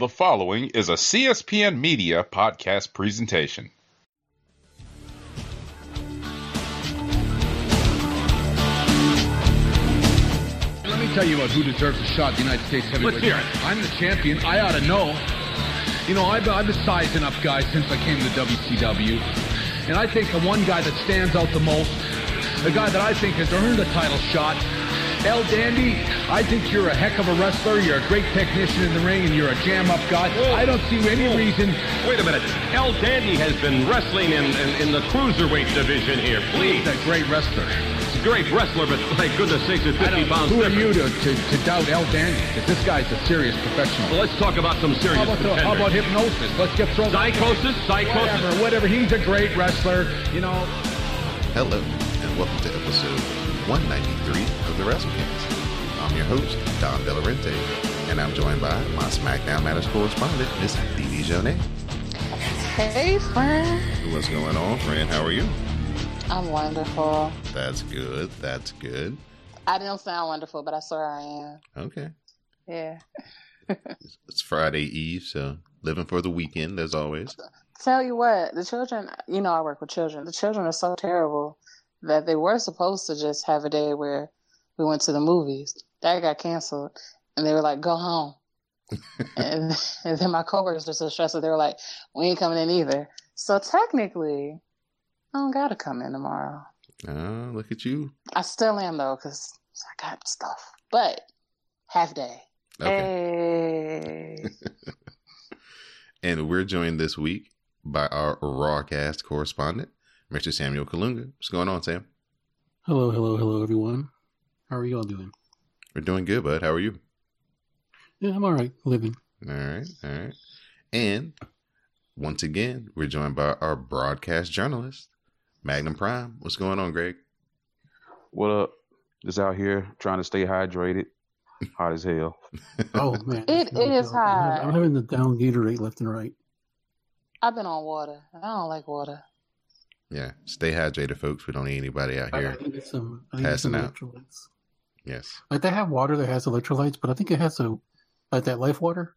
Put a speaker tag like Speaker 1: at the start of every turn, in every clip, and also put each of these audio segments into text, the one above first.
Speaker 1: The following is a CSPN Media podcast presentation.
Speaker 2: Let me tell you about who deserves a shot at the United States heavyweight.
Speaker 3: Let's hear it.
Speaker 2: I'm the champion. I ought to know. You know, I've, I've been sizing up guys since I came to WCW. And I think the one guy that stands out the most, the guy that I think has earned a title shot, El Dandy, I think you're a heck of a wrestler. You're a great technician in the ring, and you're a jam-up guy.
Speaker 3: Whoa.
Speaker 2: I don't see any
Speaker 3: Whoa.
Speaker 2: reason.
Speaker 3: Wait a minute. El Dandy has been wrestling in, in, in the cruiserweight division here. Please.
Speaker 2: He's a great wrestler.
Speaker 3: He's a great wrestler, but my goodness sakes, it's 50 pounds
Speaker 2: who are
Speaker 3: different.
Speaker 2: you to, to, to doubt El Dandy? Because this guy's a serious professional.
Speaker 3: Well, let's talk about some serious
Speaker 2: How about, the, how about hypnosis? Let's get thrown
Speaker 3: Psychosis? Psychosis?
Speaker 2: Whatever, whatever. He's a great wrestler. You know,
Speaker 4: Hello, and welcome to episode 193 of the WrassleCast. I'm your host, Don Delarente, and I'm joined by my SmackDown Matters correspondent, Miss Dee Jonay.
Speaker 5: Hey, friend.
Speaker 4: What's going on, friend? How are you?
Speaker 5: I'm wonderful.
Speaker 4: That's good. That's good.
Speaker 5: I don't sound wonderful, but I swear I am.
Speaker 4: Okay.
Speaker 5: Yeah.
Speaker 4: It's Friday Eve, so living for the weekend as always.
Speaker 5: Tell you what, the children, you know, I work with children. The children are so terrible that they were supposed to just have a day where we went to the movies. That got canceled. And they were like, go home. and, and then my coworkers were so stressed that they were like, we ain't coming in either. So technically, I don't got to come in tomorrow.
Speaker 4: Ah, look at you.
Speaker 5: I still am, though, because I got stuff. But half day.
Speaker 4: Okay.
Speaker 5: Hey.
Speaker 4: And we're joined this week by our Rawcast correspondent, Mr. Samuel Kalunga. What's going on, Sam?
Speaker 6: Hello, hello, hello, everyone. How are you all doing?
Speaker 4: We're doing good, bud. How are you?
Speaker 6: Yeah, I'm all right, living.
Speaker 4: All right, all right. And once again, we're joined by our broadcast journalist, Magnum Prime. What's going on, Greg?
Speaker 7: What up? Just out here trying to stay hydrated. Hot as hell.
Speaker 6: Oh man,
Speaker 5: It is
Speaker 6: I'm,
Speaker 5: hot.
Speaker 6: I'm having the down Gatorade left and right.
Speaker 5: I've been on water. I don't like water.
Speaker 4: Yeah, stay hydrated, folks. We don't need anybody out here.
Speaker 6: I need some, I need
Speaker 4: Passing
Speaker 6: some
Speaker 4: out. Yes.
Speaker 6: Like they have water that has electrolytes, but I think it has a like that life water.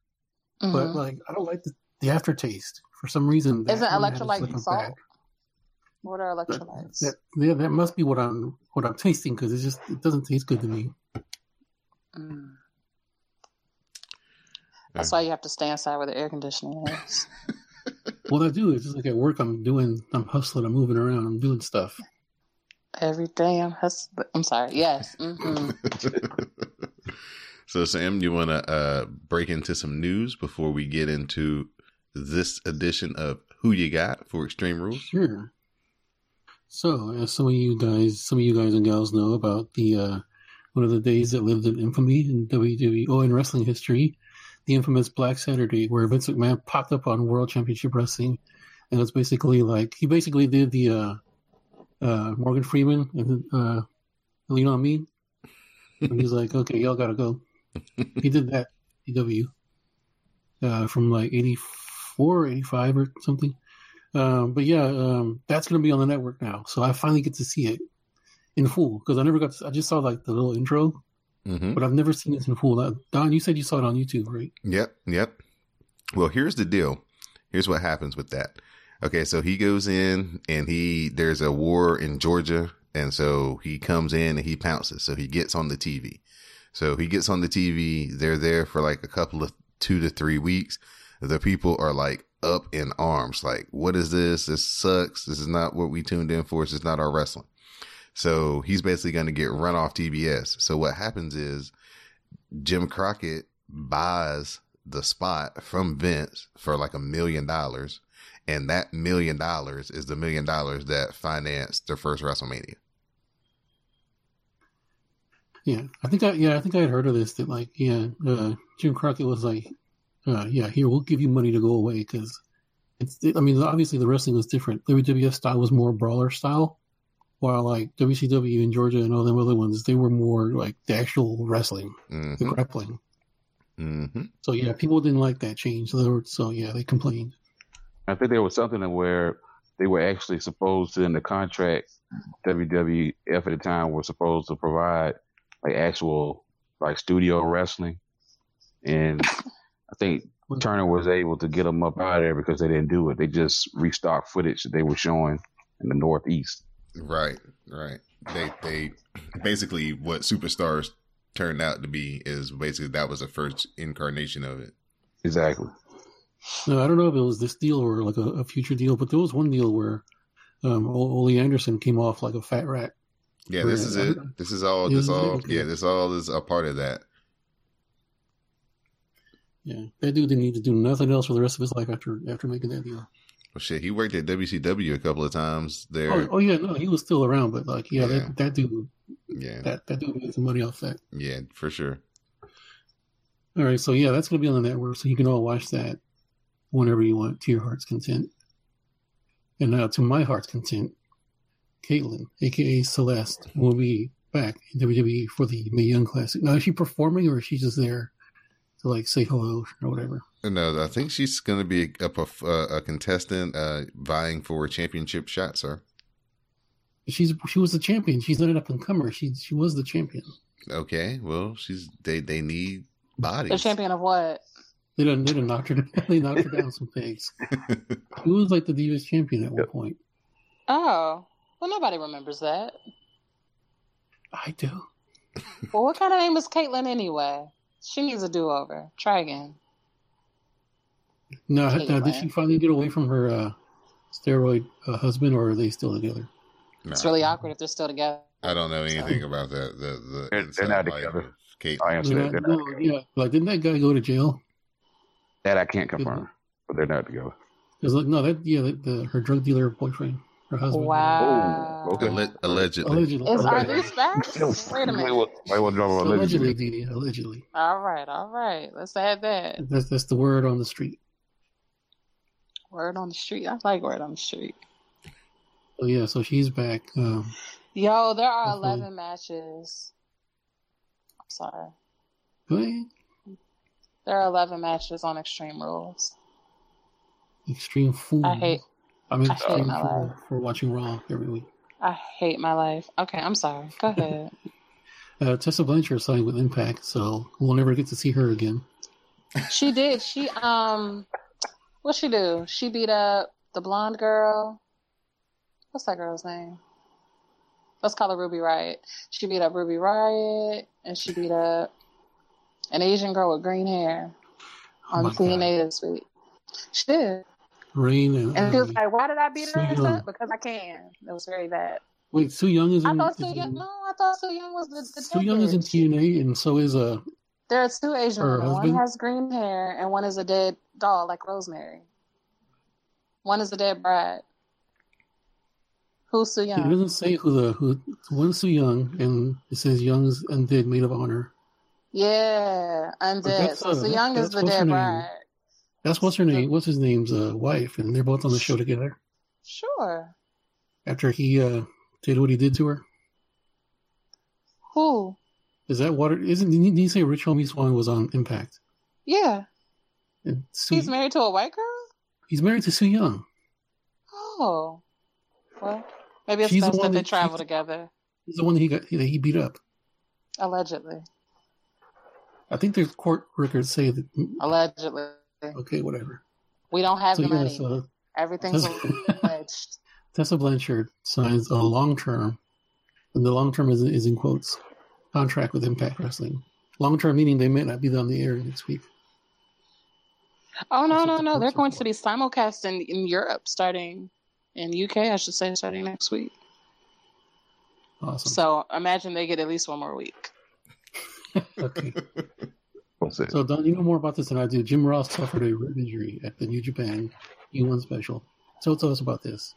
Speaker 6: But
Speaker 5: Mhm.
Speaker 6: like I don't like the, the aftertaste for some reason.
Speaker 5: Isn't
Speaker 6: one has
Speaker 5: electrolyte salt?
Speaker 6: bag.
Speaker 5: What are electrolytes?
Speaker 6: that, yeah, that must be what I'm what I'm tasting because it just it doesn't taste good to me.
Speaker 5: Mm. That's why you have to stay inside where the air conditioning is.
Speaker 6: What I do is just like at work, I'm doing, I'm hustling, I'm moving around, I'm doing stuff.
Speaker 5: Every day I'm hustling. I'm sorry. Yes. hmm
Speaker 4: so, Sam, you want to uh, break into some news before we get into this edition of Who You Got for Extreme Rules?
Speaker 6: Sure. So, as some of you guys, some of you guys and gals know about the uh, one of the days that lived in infamy in WWE or in wrestling history, the infamous Black Saturday, where Vince McMahon popped up on World Championship Wrestling, and it's basically like he basically did the uh, uh, Morgan Freeman and uh, Lean on Me, and he's like, "Okay, y'all gotta go." he did that EW uh, from like 84, 85 or something. Um, but yeah, um, that's to be on the network now. So I finally get to see it in full because I never got to, I just saw like the little intro,
Speaker 4: hmm
Speaker 6: but I've never seen it in full. Don, you said you saw it on YouTube, right?
Speaker 4: Yep, yep. Well, here's the deal. Here's what happens with that. Okay, so he goes in and he there's a war in Georgia, and so he comes in and he pounces. So he gets on the TV. So he gets on the TV. They're there for like a couple of two to three weeks. The people are like up in arms, like, "What is this? This sucks. This is not what we tuned in for. This is not our wrestling." So he's basically going to get run off TBS. So what happens is Jim Crockett buys the spot from Vince for like a million dollars. And that million dollars is the million dollars that financed the first WrestleMania.
Speaker 6: Yeah, I think I yeah I think I had heard of this that like yeah uh, Jim Crockett was like uh, yeah here we'll give you money to go away because it's I mean obviously the wrestling was different WWF style was more brawler style while like WCW in Georgia and all them other ones they were more like the actual wrestling the
Speaker 4: Mm-hmm.
Speaker 6: grappling
Speaker 4: Mm-hmm.
Speaker 6: so yeah people didn't like that change so, they were, so yeah they complained
Speaker 7: I think there was something where they were actually supposed to in the contract WWF at the time were supposed to provide like actual like studio wrestling, and I think Turner was able to get them up out of there because they didn't do it. They just restocked footage that they were showing in the Northeast.
Speaker 4: Right, right. They they basically what superstars turned out to be is basically that was the first incarnation of it.
Speaker 7: Exactly.
Speaker 6: No, I don't know if it was this deal or like a, a future deal, but there was one deal where um, Ole Anderson came off like a fat rat.
Speaker 4: Yeah, this is it. This is all. This all. Yeah, this all is a part of that.
Speaker 6: Yeah, that dude didn't need to do nothing else for the rest of his life after after making that deal.
Speaker 4: Well, shit, he worked at WCW a couple of times there.
Speaker 6: Oh, oh yeah, no, he was still around, but like, yeah,
Speaker 4: Yeah.
Speaker 6: That, that dude,
Speaker 4: yeah,
Speaker 6: that that dude made some money off that.
Speaker 4: yeah, for sure.
Speaker 6: All right, so yeah, that's gonna be on the network, so you can all watch that whenever you want to your heart's content. And now, to my heart's content, Kaitlyn, aka Celeste, will be back in WWE for the Mae Young Classic. Now, is she performing or is she just there like say hello or whatever?
Speaker 4: No, I think she's going to be a, a, a contestant uh, vying for a championship shot, sir.
Speaker 6: She's she was the champion. She's not an up and comer. She she was the champion.
Speaker 4: Okay, well, she's they they need bodies.
Speaker 5: The champion of what?
Speaker 6: They done they done knocked her they knocked her down some pegs. She was like the Divas champion at one point.
Speaker 5: Oh, well, nobody remembers that.
Speaker 6: I do.
Speaker 5: Well, what kind of name is Kaitlyn anyway? She needs a do-over. Try again.
Speaker 6: Now, now did she finally get away from her uh, steroid uh, husband, or are they still together?
Speaker 5: It's really awkward if they're still together.
Speaker 4: I don't know anything about that. The the
Speaker 7: They're- they're not together.
Speaker 4: Kate.
Speaker 7: I answered
Speaker 6: Yeah,
Speaker 7: that. They're not
Speaker 6: no,
Speaker 7: together.
Speaker 6: yeah, like didn't that guy go to jail?
Speaker 7: That I can't confirm, but they're not together.
Speaker 6: Because like no, that yeah, the, the, her drug dealer boyfriend, her husband.
Speaker 5: Wow.
Speaker 7: Oh, okay.
Speaker 4: Alle- allegedly.
Speaker 6: Allegedly.
Speaker 5: Is, are
Speaker 6: allegedly.
Speaker 5: these facts? Wait a minute.
Speaker 7: Why was drama
Speaker 6: allegedly,
Speaker 7: allegedly?
Speaker 6: Dee Dee, allegedly.
Speaker 5: All right, all right. Let's add that.
Speaker 6: That's that's the word on the street.
Speaker 5: Word on the street. I like word on the street.
Speaker 6: So yeah, so she's back. Um,
Speaker 5: Yo, there are
Speaker 6: Hopefully.
Speaker 5: 11 matches. I'm sorry.
Speaker 6: go ahead.
Speaker 5: There are 11 matches on Extreme Rules.
Speaker 6: Extreme fool.
Speaker 5: I hate-
Speaker 6: I'm
Speaker 5: I hate my
Speaker 6: for,
Speaker 5: life.
Speaker 6: for watching Raw every week.
Speaker 5: I hate my life. Okay, I'm sorry. Go ahead.
Speaker 6: Uh, Tessa Blanchard signed with Impact, so we'll never get to see her again.
Speaker 5: she did. She, um, what she do? She beat up the blonde girl. What's that girl's name? Let's call her Ruby Riot. She beat up Ruby Riot, and she beat up an Asian girl with green hair
Speaker 6: Oh
Speaker 5: on
Speaker 6: my
Speaker 5: TNA this week. She did.
Speaker 6: Rain and,
Speaker 5: And she was
Speaker 6: um,
Speaker 5: like, "Why did I beat her ass up? Because I can." It was very bad.
Speaker 6: wait, Su Yung is
Speaker 5: I
Speaker 6: in.
Speaker 5: thought Su Yung.
Speaker 6: in-
Speaker 5: No, I thought Su Yung was the. the
Speaker 6: Su Yung is in. TNA, and so is uh
Speaker 5: There are two Asian women. One has green hair, and one is a dead doll, like Rosemary. One is a dead bride. Who's Su
Speaker 6: Yung?
Speaker 5: It
Speaker 6: doesn't say who the who one's Su Yung, and it says Yung's undead maid of honor.
Speaker 5: Yeah, undead.
Speaker 6: that's,
Speaker 5: So
Speaker 6: uh,
Speaker 5: Su Yung is the dead bride.
Speaker 6: That's what's her name. What's his name's uh, wife, and they're both on the show together.
Speaker 5: Sure.
Speaker 6: After he uh, did what he did to her,
Speaker 5: Who?
Speaker 6: is that water? Isn't didn't you say Rich Homie Swann was on Impact?
Speaker 5: Yeah,
Speaker 6: And Sue,
Speaker 5: he's married to a white girl.
Speaker 6: he's married to Su Yung.
Speaker 5: Oh, well, maybe it's
Speaker 6: She's the one
Speaker 5: that they travel together.
Speaker 6: He's the one that he got that he beat up.
Speaker 5: Allegedly,
Speaker 6: I think the court records say that.
Speaker 5: allegedly.
Speaker 6: Okay, whatever.
Speaker 5: We don't have
Speaker 6: So
Speaker 5: the money.
Speaker 6: yes, uh,
Speaker 5: Everything's alleged.
Speaker 6: Tessa Blanchard signs a long term, and the long term is, is in quotes, contract with Impact Wrestling. Long term meaning they may not be on the air next week.
Speaker 5: Oh no,
Speaker 6: That's
Speaker 5: no,
Speaker 6: the
Speaker 5: no! They're
Speaker 6: quotes are
Speaker 5: going
Speaker 6: for.
Speaker 5: to be simulcast in, in Europe starting in UK, I should say, starting next week.
Speaker 6: Awesome.
Speaker 5: So imagine they get at least one more week.
Speaker 6: okay. So, Don, you know more about this than I do. Jim Ross suffered a rib injury at the New Japan G1 special. So, tell us about this.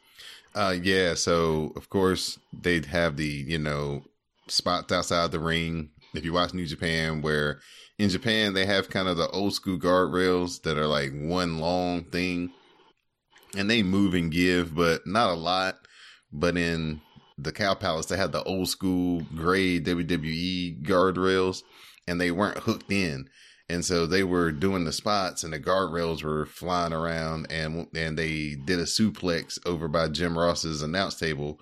Speaker 4: Uh, yeah. So of course they'd have the you know spots outside the ring. If you watch New Japan, where in Japan they have kind of the old school guardrails that are like one long thing, and they move and give, but not a lot. But in the Cow Palace, they had the old school gray WWE guardrails, and they weren't hooked in. And so they were doing the spots, and the guardrails were flying around, and and they did a suplex over by Jim Ross's announce table,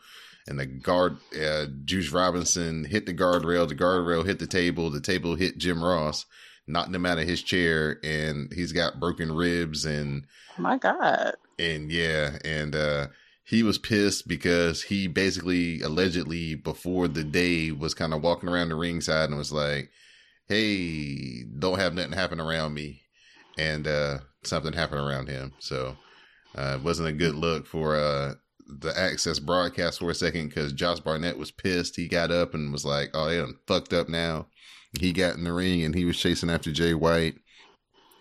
Speaker 4: and the guard uh, Juice Robinson hit the guardrail, the guardrail hit the table, the table hit Jim Ross. knocked him out of his chair, and he's got broken ribs and
Speaker 5: My God.
Speaker 4: and yeah, and uh he was pissed because he basically allegedly before the day was kind of walking around the ringside and was like, "Hey, don't have nothing happen around me," and uh something happened around him. So uh, it wasn't a good look for uh the AXS broadcast for a second because Josh Barnett was pissed. He got up and was like, "Oh, they done fucked up now." He got in the ring and he was chasing after Jay White,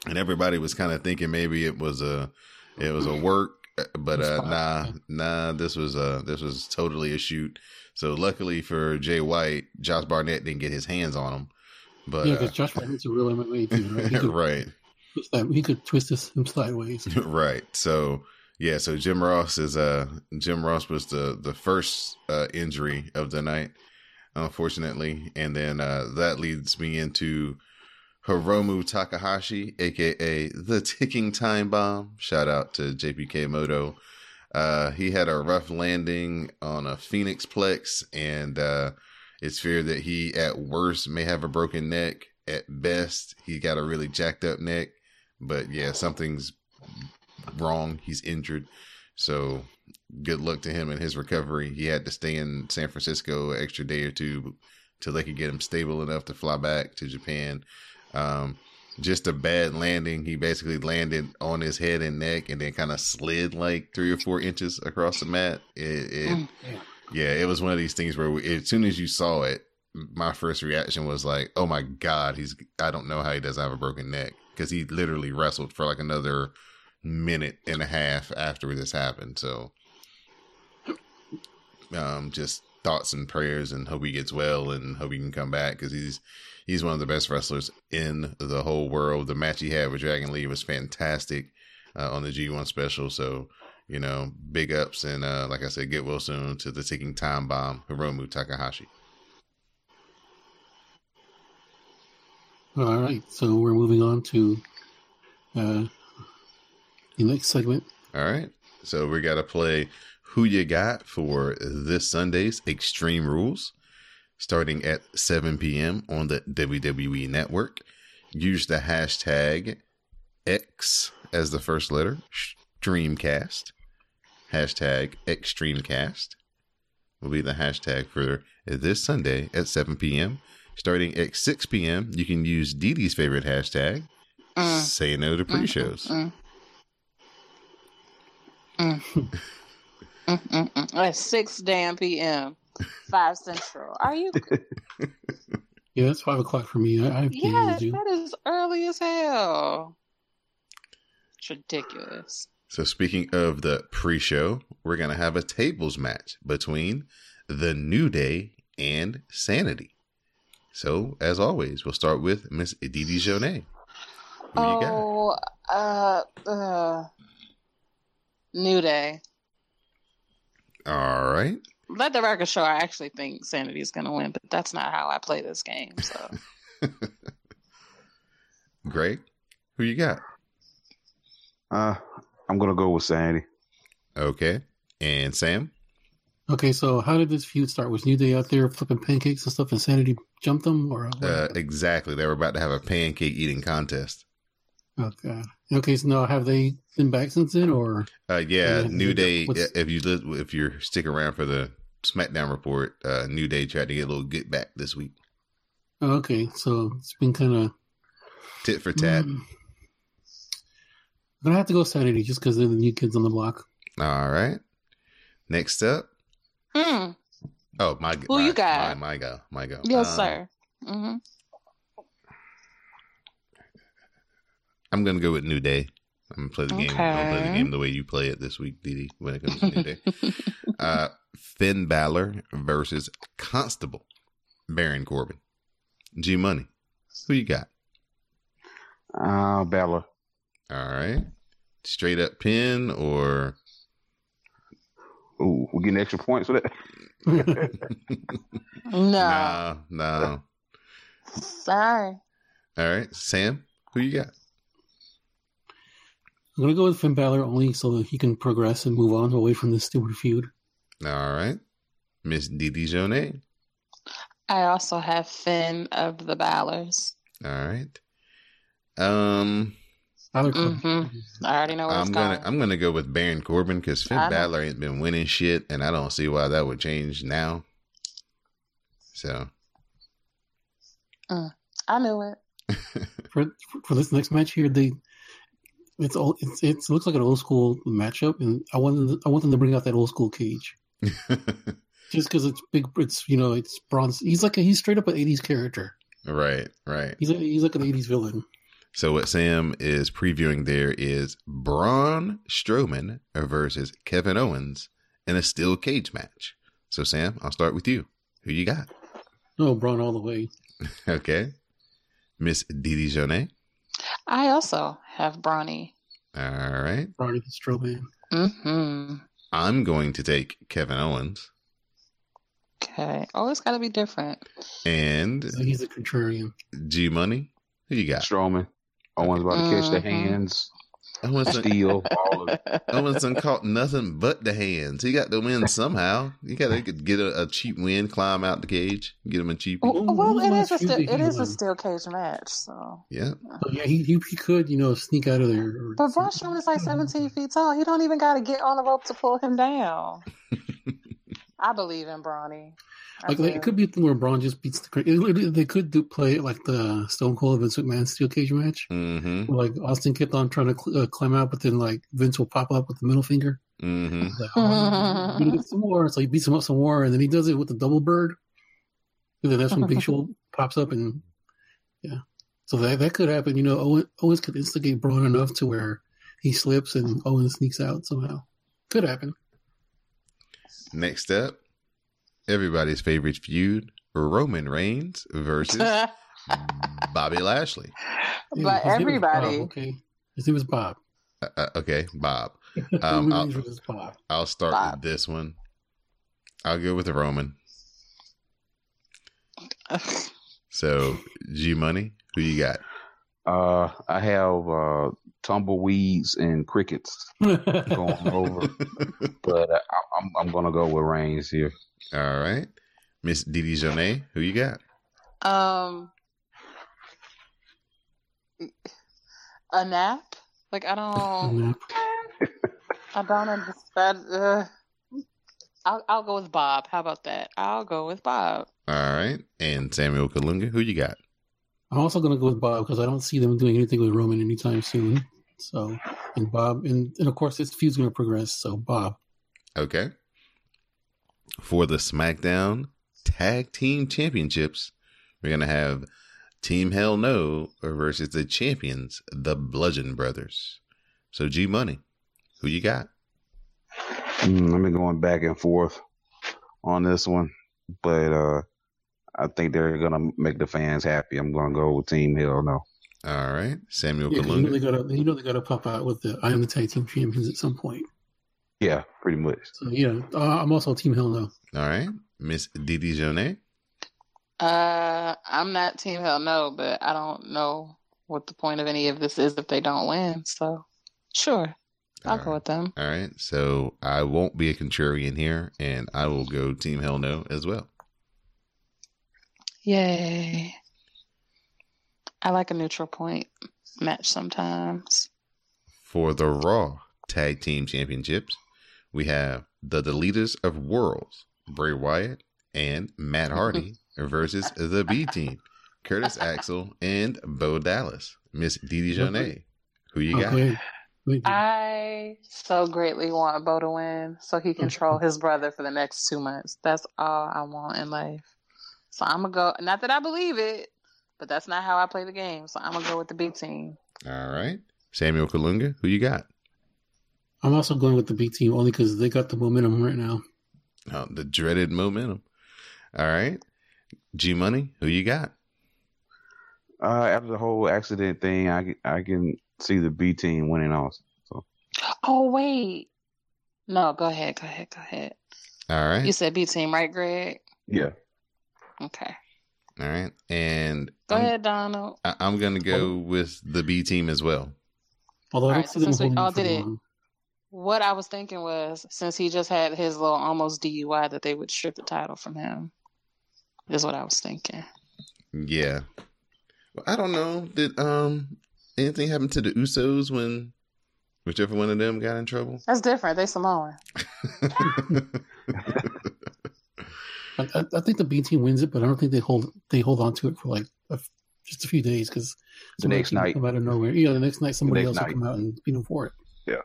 Speaker 4: and everybody was kind of thinking maybe it was a it was a work, but uh, nah, nah. This was uh this was totally a shoot. So luckily for Jay White, Josh Barnett didn't get his hands on him. But
Speaker 6: yeah,
Speaker 4: uh,
Speaker 6: because Josh Barnett's a real MMA dude, right? He could,
Speaker 4: right,
Speaker 6: twist that, he could twist this, him sideways.
Speaker 4: right. So yeah, so Jim Ross is uh Jim Ross was the the first uh injury of the night, unfortunately, and then uh that leads me into Hiromu Takahashi, aka the ticking time bomb. Shout out to JPK Moto. Uh he had a rough landing on a Phoenix Plex and uh it's feared that he at worst may have a broken neck. At best, he got a really jacked up neck. But yeah, something's wrong. He's injured. So good luck to him in his recovery. He had to stay in San Francisco an extra day or two till they could get him stable enough to fly back to Japan. Um, just a bad landing. He basically landed on his head and neck and then kind of slid like three or four inches across the mat. It, it yeah, it was one of these things where we, as soon as you saw it, my first reaction was like, "Oh my god, he's I don't know how he doesn't have a broken neck because he literally wrestled for like another minute and a half after this happened." So, um, just thoughts and prayers, and hope he gets well, and hope he can come back because he's he's one of the best wrestlers in the whole world. The match he had with Dragon Lee was fantastic uh, on the G1 special. So, you know, big ups and uh, like I said, get well soon to the ticking time bomb, Hiromu Takahashi.
Speaker 6: All right, so we're moving on to uh, the next segment.
Speaker 4: All right. So we got to play Who You Got for this Sunday's Extreme Rules, starting at 7 p.m. on the WWE Network. Use the hashtag X as the first letter, Streamcast. Hashtag Extremecast will be the hashtag for this Sunday at 7 p.m. Starting at 6 p.m., you can use Dee Dee's favorite hashtag,
Speaker 5: Mm.
Speaker 4: Say No to Pre-Shows.
Speaker 5: Mm, mm, mm, mm. At 6 damn p.m. 5 Central. Are you?
Speaker 6: Yeah, that's five o'clock for me. I, I have
Speaker 5: Yes,
Speaker 6: to do.
Speaker 5: that is early as hell. It's ridiculous.
Speaker 4: So speaking of the pre-show, we're gonna have a tables match between the New Day and Sanity. So as always, we'll start with Miss Edie Jonet. Who you got?
Speaker 5: Oh, uh, uh, New Day.
Speaker 4: All right.
Speaker 5: Let the record show I actually think Sanity is going to win, but that's not how I play this game. So
Speaker 4: Greg, who you got?
Speaker 7: Uh, I'm gonna go with Sandy.
Speaker 4: Okay. And Sam?
Speaker 6: Okay, so how did this feud start? Was New Day out there flipping pancakes and stuff, and Sanity jumped them, or
Speaker 4: Uh, exactly. They were about to have a pancake eating contest.
Speaker 6: okay? Okay, so now have they been back since then, or
Speaker 4: Uh, yeah,
Speaker 6: Yeah,
Speaker 4: New Day.
Speaker 6: what's-
Speaker 4: If you li- if you're sticking around for the SmackDown report, uh, New Day tried to get a little get back this week.
Speaker 6: oh, okay? So it's been kind of.
Speaker 4: Tit for tat.
Speaker 6: I'm gonna have to go Sanity just because they're the new kids on the block.
Speaker 4: All right. Next up.
Speaker 5: Hmm.
Speaker 4: Oh my.
Speaker 5: Who
Speaker 4: my,
Speaker 5: you got?
Speaker 4: My, my go. My go.
Speaker 5: yes,
Speaker 4: Um,
Speaker 5: sir. hmm
Speaker 4: I'm gonna go with New Day. I'm gonna play the game. I'm gonna play the game the way you play it this week, Dee Dee. When it comes to New Day, uh, Finn Balor versus Constable Baron Corbin. G Money. Who you got?
Speaker 7: Uh, Bella.
Speaker 4: All right. Straight up pin or
Speaker 7: Ooh, we getting extra points for that.
Speaker 5: no.
Speaker 4: nah, nah.
Speaker 5: Sorry.
Speaker 4: All right, Sam. Who you got?
Speaker 6: I'm gonna go with Finn Balor only so that he can progress and move on away from this stupid feud.
Speaker 4: All right, Miss Dee Dee Jonet.
Speaker 5: I also have Finn of the Balors.
Speaker 4: All right. Um,
Speaker 6: Tyler Corbin.
Speaker 5: hmm I already know where
Speaker 4: I'm
Speaker 5: it's
Speaker 4: gonna
Speaker 5: going.
Speaker 4: I'm gonna go with Baron Corbin because Finn
Speaker 5: I know.
Speaker 4: Balor ain't been winning shit, and I don't see why that would change now. So
Speaker 5: I knew it.
Speaker 6: For for this next match here, they it's all it's it's it looks like an old school matchup, and I want them, I want them to bring out that old school cage just because it's big. It's you know it's bronze. He's like a, he's straight up an '80s character.
Speaker 4: right, right.
Speaker 6: He's a, he's like an '80s villain.
Speaker 4: So what Sam is previewing there is Braun Strowman versus Kevin Owens in a steel cage match. So Sam, I'll start with you. Who you got?
Speaker 6: No, Braun all the way.
Speaker 4: Okay, Miss Dee Dee Jonay.
Speaker 5: I also have Brawny.
Speaker 4: All right,
Speaker 6: Braun and Strowman.
Speaker 5: hmm
Speaker 4: I'm going to take Kevin Owens,
Speaker 5: Okay. Oh, it's got to be different.
Speaker 4: and
Speaker 6: So he's a contrarian.
Speaker 4: G Money. Who you got?
Speaker 7: Strowman. Owens about to catch the
Speaker 5: Mhm.
Speaker 7: hands,
Speaker 4: Owens,
Speaker 7: steal, all of it.
Speaker 4: Owens done caught nothing but the hands. He got the win somehow. You got to get a, a cheap win, climb out the cage, get him a cheap.
Speaker 5: well, well,
Speaker 6: who
Speaker 5: it
Speaker 6: wants
Speaker 5: is a
Speaker 6: you
Speaker 5: still,
Speaker 6: to
Speaker 5: it is a steel cage match. So,
Speaker 4: Yeah,
Speaker 6: So yeah, he, he he could you know sneak out of there.
Speaker 5: But Braun Strowman is like 17 feet tall. He don't even got to get on the rope to pull him down. I believe in Brawny.
Speaker 6: Like, it could be a thing where Braun just beats the. cra- it- it- They could do play like the Stone Cold Vince McMahon steel cage match.
Speaker 4: mm-hmm,
Speaker 6: Where, like Austin kept on trying to cl- uh, climb out, but then like Vince will pop up with the middle finger.
Speaker 4: mm-hmm.
Speaker 6: Like, oh, some more. So he beats him up some more, and then he does it with the double bird. And then that's when Big Show pops up, and yeah. So that that could happen. You know, Owen, Owens could instigate Braun enough to where he slips and Owen sneaks out somehow. Could happen.
Speaker 4: Next up, everybody's favorite feud: Roman Reigns versus Bobby Lashley.
Speaker 5: But
Speaker 6: his name
Speaker 5: everybody,
Speaker 6: okay, his name was Bob.
Speaker 4: Uh, uh, okay, Bob. Um, I'll-
Speaker 6: Bob.
Speaker 4: I'll start
Speaker 5: Bob.
Speaker 4: with this one. I'll go with the Roman. So G Money, who you got?
Speaker 7: Uh, I have uh, tumbleweeds and crickets going over, but I, I'm I'm gonna go with Reigns here.
Speaker 4: All right, Miss Dee Dee Jonay, who you got?
Speaker 5: um, a nap. Like I don't, I don't understand. Uh, I'll I'll go with Bob. How about that? I'll go with Bob.
Speaker 4: All right, and Samuel Kalunga, who you got?
Speaker 6: I'm also going to go with Bob because I don't see them doing anything with Roman anytime soon. So, and Bob, and, and of course, this feud's going to progress. So, Bob.
Speaker 4: Okay. For the SmackDown Tag Team Championships, we're gonna have Team Hell No versus the champions, the Bludgeon Brothers. So G Money, who you got?
Speaker 7: Mm, I've been going back and forth on this one, but uh, I think they're gonna make the fans happy. I'm gonna go with Team Hell No.
Speaker 4: All right, Samuel
Speaker 6: Yeah, 'cause you know they
Speaker 4: Kalunga.
Speaker 6: got to, you know they got to pop out with the I am the tag team champions at some point.
Speaker 7: Yeah, pretty much.
Speaker 6: So yeah, uh, I'm also Team Hell No.
Speaker 4: All right, Miss Dee Dee Jonay.
Speaker 5: Uh, I'm not Team Hell No, but I don't know what the point of any of this is if they don't win. So, sure, I'll
Speaker 4: All
Speaker 5: go
Speaker 4: right.
Speaker 5: with them.
Speaker 4: All right, so I won't be a contrarian here, and I will go Team Hell No as well.
Speaker 5: Yay! I like a neutral point match sometimes.
Speaker 4: For the Raw Tag Team Championships, we have the Deleters of Worlds, Bray Wyatt and Matt Hardy versus the B Team, Curtis Axel and Bo Dallas. Miss Dee Dee Jonay, who you
Speaker 6: Oh,
Speaker 4: got?
Speaker 6: go ahead. Go ahead.
Speaker 5: I so greatly want Bo to win so he can troll his brother for the next two months. That's all I want in life. So I'm gonna go. Not that I believe it, but that's not how I play the game. So I'm gonna go with the B team.
Speaker 4: All right, Samuel Kalunga, who you got?
Speaker 6: I'm also going with the B team only because they got the momentum right now.
Speaker 4: Oh, the dreaded momentum. All right, G Money, who you got?
Speaker 7: Uh, after the whole accident thing, I can- I can see the B team winning also. So
Speaker 5: Oh wait, no, go ahead, go ahead, go ahead.
Speaker 4: All right,
Speaker 5: You said B team, right, Greg?
Speaker 7: yeah,
Speaker 5: Okay,
Speaker 4: all right, and
Speaker 5: go
Speaker 4: I'm,
Speaker 5: ahead, Donald.
Speaker 4: I- I'm gonna go with the B Team as well.
Speaker 6: Although I
Speaker 5: All
Speaker 6: don't
Speaker 5: right,
Speaker 6: see
Speaker 5: so since we all did it- What I was thinking was, since he just had his little almost DUI, that they would strip the title from him. Is what I was thinking.
Speaker 4: Yeah. Well, I don't know. Did um anything happen to the Usos when whichever one of them got in trouble?
Speaker 5: That's different. They Samoan.
Speaker 6: I, I, I think the B team wins it, but I don't think they hold they hold on to it for like a, just a few days because
Speaker 7: The next night.
Speaker 6: come out of nowhere. Yeah, the next night somebody
Speaker 7: next
Speaker 6: else
Speaker 7: night.
Speaker 6: will come out and beat them for it. Yeah.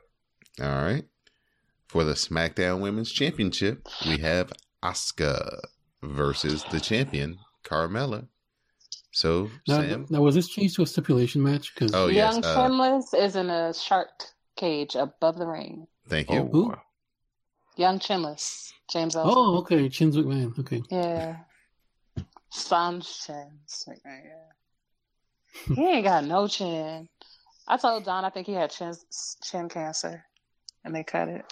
Speaker 4: All right. For the SmackDown Women's Championship, we have Asuka versus the champion Carmella. So
Speaker 6: Now,
Speaker 4: Sam,
Speaker 6: now was this changed to a stipulation match? Because
Speaker 4: Oh, yes,
Speaker 5: Young
Speaker 4: uh,
Speaker 5: Chinless is in a shark cage above the ring.
Speaker 4: thank you.
Speaker 7: Oh,
Speaker 6: Who?
Speaker 7: boy.
Speaker 5: Young Chinless. James Ellsworth.
Speaker 6: oh, okay, Chins McMahon. Okay,
Speaker 5: Yeah. Sanchez. McMahon, yeah. he ain't got no chin. I told Don I think he had chin chin cancer, and they cut it.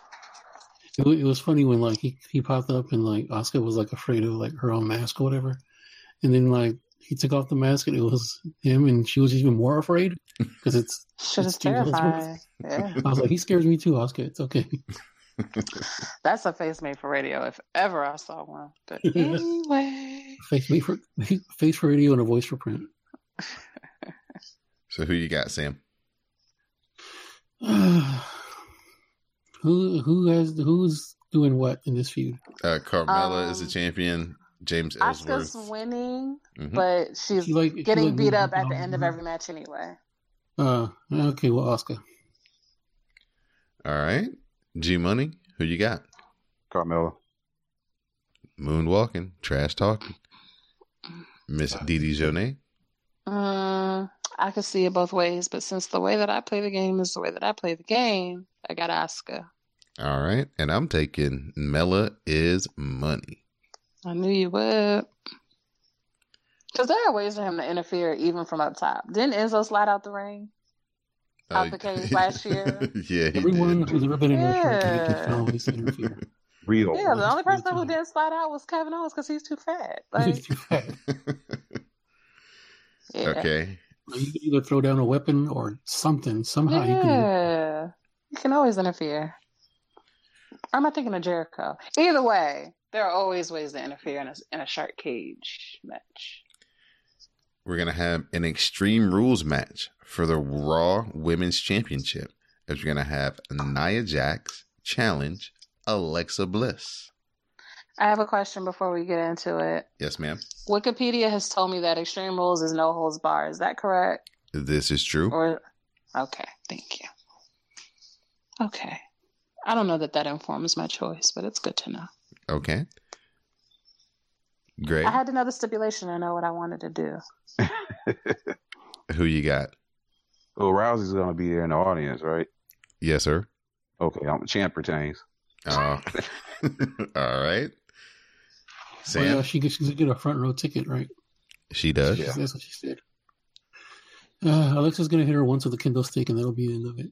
Speaker 6: it, it was funny when like he, he popped up and like Asuka was like afraid of like her own mask or whatever, and then like he took off the mask and it was him, and she was even more afraid because it's.
Speaker 5: Shit
Speaker 6: It's
Speaker 5: is terrifying. Yeah,
Speaker 6: I was like, he scares me too, Asuka. It's okay.
Speaker 5: that's a face made for radio if ever I saw one. But anyway,
Speaker 6: Face made for face for radio and a voice for print.
Speaker 4: So who you got, Sam?
Speaker 6: who who has who's doing what in this feud?
Speaker 4: Uh, Carmella is the
Speaker 5: Um,
Speaker 4: champion. James
Speaker 5: Asuka's
Speaker 4: Ellsworth.
Speaker 5: winning,
Speaker 4: Mhm.
Speaker 5: but she's
Speaker 6: She like she
Speaker 5: getting
Speaker 6: like
Speaker 5: beat up at the end of every match anyway.
Speaker 6: Uh, okay, well, Oscar.
Speaker 4: All right. G Money, who you got?
Speaker 7: Carmella.
Speaker 4: Moonwalking, trash talking. Miss Dee Dee Jonay.
Speaker 5: Mm, I could see it both ways, but since the way that I play the game is the way that I play the game, I got Asuka.
Speaker 4: All right. And I'm taking Mella is money.
Speaker 5: I knew you would. Because there are ways for him to interfere even from up top. Didn't Enzo slide out the ring? Uh, out the cage last year?
Speaker 4: yeah,
Speaker 6: Everyone
Speaker 4: did.
Speaker 6: who's ever been in a
Speaker 5: Yeah.
Speaker 6: can always interfere.
Speaker 7: Real.
Speaker 5: Yeah, the only person who didn't slide out was Kevin Owens because he's too fat. Like,
Speaker 6: He's too fat.
Speaker 5: yeah.
Speaker 4: okay.
Speaker 6: You can either throw down a weapon or something. Somehow you can.
Speaker 5: Yeah. You can always interfere. Or am I thinking of Jericho? Either way, there are always ways to interfere in a, in a shark cage match.
Speaker 4: We're going to have an Extreme Rules match for the Raw Women's Championship. As we're going to have Nia Jax challenge Alexa Bliss.
Speaker 5: I have a question before we get into it.
Speaker 4: Yes, ma'am.
Speaker 5: Wikipedia has told me that Extreme Rules is no holds bar. Is that correct?
Speaker 4: This is true.
Speaker 5: Or okay, thank you. Okay, I don't know that that informs my choice, but it's good to know.
Speaker 4: Okay. Great.
Speaker 5: I had to know the stipulation to know what I wanted to do.
Speaker 4: Who you got?
Speaker 7: Well, Rousey's gonna be there in the audience, right?
Speaker 4: Yes, sir.
Speaker 7: Okay, I'm champ retains.
Speaker 4: Uh, all right.
Speaker 6: Well, yeah,
Speaker 4: Sam,
Speaker 6: she gets, she get a front row ticket, right?
Speaker 4: she does.
Speaker 7: Yeah.
Speaker 6: That's what she said. Uh, Alexa's gonna hit her once with a kendo stick, and that'll be the end of it.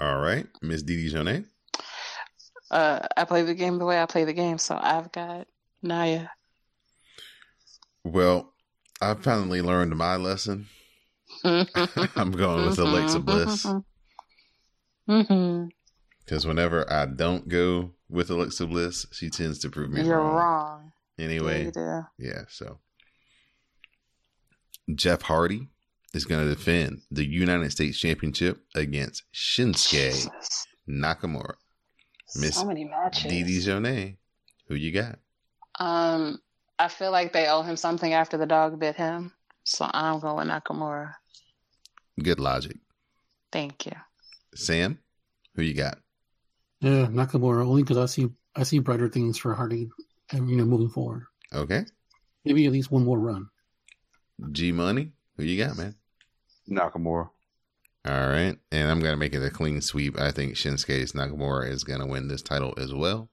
Speaker 4: All right. Miss Dee Dee Jonay.
Speaker 5: Uh, I play the game the way I play the game, so I've got Nia.
Speaker 4: Well, I finally learned my lesson. I'm going with Alexa Bliss
Speaker 5: hmm
Speaker 4: because whenever I don't go with Alexa Bliss, she tends to prove me
Speaker 5: You're
Speaker 4: wrong.
Speaker 5: wrong.
Speaker 4: Anyway,
Speaker 5: Yeah,
Speaker 4: yeah. So Jeff Hardy is going to defend the United States Championship against Shinsuke
Speaker 5: Jesus.
Speaker 4: Nakamura. Miss
Speaker 5: so many matches.
Speaker 4: Dee Dee Jonay, who you got?
Speaker 5: Um, I feel like they owe him something after the dog bit him, so I'm going Nakamura.
Speaker 4: Good logic.
Speaker 5: Thank you.
Speaker 4: Sam, who you got?
Speaker 6: Yeah, Nakamura only because I see I see brighter things for Hardy, and you know, moving forward.
Speaker 4: Okay.
Speaker 6: Maybe at least one more run.
Speaker 4: G Money, who you got, man?
Speaker 7: Nakamura.
Speaker 4: All right. And I'm going to make it a clean sweep. I think Shinsuke Nakamura is going to win this title as well.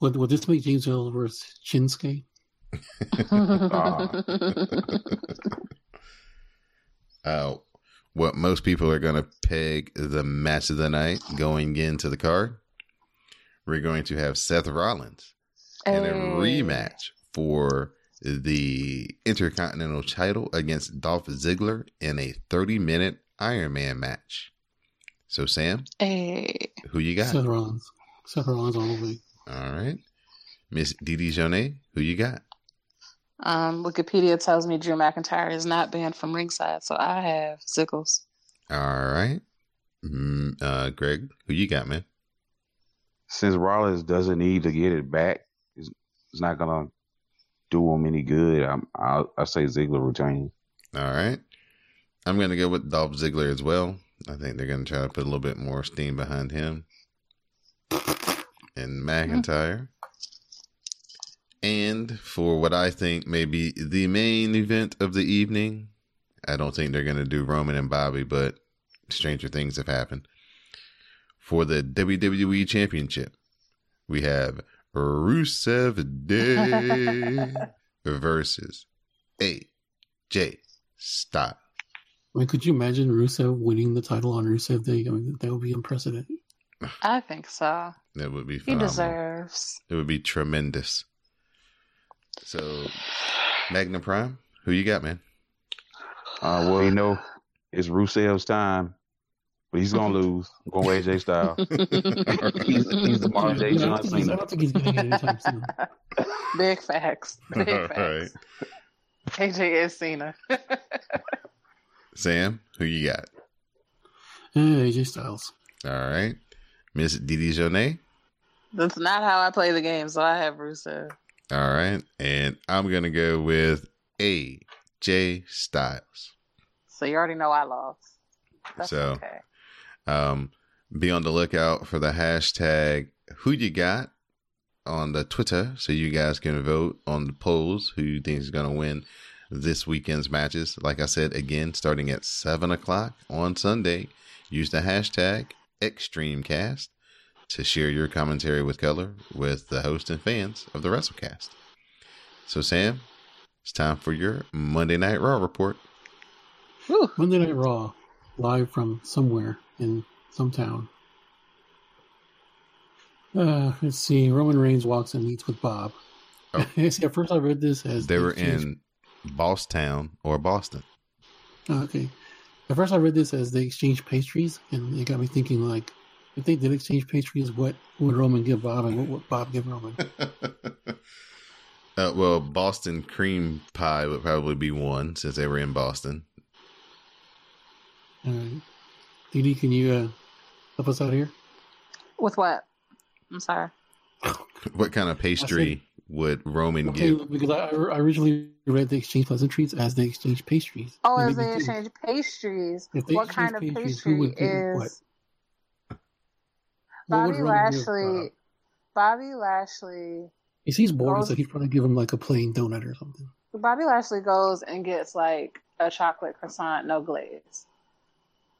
Speaker 6: Would would this make James Ellsworth Shinsuke?
Speaker 4: Uh, what most people are going to peg the match of the night going into the card, we're going to have Seth Rollins in a rematch for the Intercontinental title against Dolph Ziggler in a 30 minute Iron Man match. So, Sam,
Speaker 5: Hey.
Speaker 4: who you got?
Speaker 6: Seth Rollins. Seth Rollins all the way.
Speaker 4: All right. Miss Dee Dee Jonay, who you got?
Speaker 5: Um, Wikipedia tells me Drew McIntyre is not banned from ringside, so I have Sickles.
Speaker 4: All right. Mm, uh, Greg, who you got, man?
Speaker 7: Since Rollins doesn't need to get it back, it's, it's not gonna do him any good. I'm, I'll, I'll say Ziggler retains.
Speaker 4: All right. I'm going to go with Dolph Ziggler as well. I think they're going to try to put a little bit more steam behind him. And McIntyre. And for what I think may be the main event of the evening, I don't think they're going to do Roman and Bobby, but stranger things have happened. For the WWE Championship, we have Rusev Day versus AJ Styles.
Speaker 6: I mean, could you imagine Rusev winning the title on Rusev Day? I mean, that would be unprecedented.
Speaker 5: I think so.
Speaker 4: That would be
Speaker 5: He deserves.
Speaker 4: It would be tremendous. So, Magnum Prime, who you got, man?
Speaker 7: Uh, well, you know, it's Rusev's time, but he's gonna lose. I'm going with AJ Styles. he's, he's the modern day
Speaker 6: I
Speaker 7: John
Speaker 6: don't think he's, I
Speaker 7: Cena.
Speaker 6: don't think he's getting it anytime soon.
Speaker 5: Big facts. Big
Speaker 4: All
Speaker 5: facts. AJ is Cena.
Speaker 4: Sam, who you got?
Speaker 6: Eh, AJ Styles.
Speaker 4: All right. Miss Dee Dee Jonay.
Speaker 5: That's not how I play the game, so I have Rusev.
Speaker 4: All right. And I'm going to go with AJ Styles.
Speaker 5: So you already know I lost. That's
Speaker 4: So-
Speaker 5: okay.
Speaker 4: Um, be on the lookout for the hashtag who you got on the Twitter so you guys can vote on the polls who you think is going to win this weekend's matches. Like I said, again, starting at 7 o'clock on Sunday, use the hashtag ExtremeCast to share your commentary with color with the host and fans of the WrassleCast. So, Sam, it's time for your Monday Night Raw report.
Speaker 5: Whew.
Speaker 6: Monday Night Raw, live from somewhere in some town. Uh, let's see. Roman Reigns walks and meets with Bob.
Speaker 4: Oh.
Speaker 6: see, at first I read this as
Speaker 4: They were
Speaker 6: exchange-
Speaker 4: in Boston or Boston.
Speaker 6: Oh, okay. At first I read this as they exchange pastries, and it got me thinking like, if they did exchange pastries, what would Roman give Bob, and what would Bob give Roman?
Speaker 4: uh, well, Boston cream pie would probably be one since they were in Boston.
Speaker 6: All right. Dee Dee, can you uh, help us out here?
Speaker 5: With what? I'm sorry.
Speaker 4: What kind of pastry would Roman
Speaker 6: Okay,
Speaker 4: give?
Speaker 6: because I, I originally read the exchange pleasantries as they exchange pastries.
Speaker 5: Oh,
Speaker 6: It
Speaker 5: as
Speaker 6: made
Speaker 5: they exchange pastries,
Speaker 6: they
Speaker 5: what
Speaker 6: exchange
Speaker 5: kind of
Speaker 6: pastries, who
Speaker 5: pastry
Speaker 6: would give what?
Speaker 5: is
Speaker 6: what
Speaker 5: Bobby
Speaker 6: would Roman give
Speaker 5: Lashley? Bobby Lashley.
Speaker 6: He sees bored,
Speaker 5: Goes-
Speaker 6: so he'd probably give him like a plain donut or something.
Speaker 5: Bobby Lashley goes and gets like a chocolate croissant, no glaze.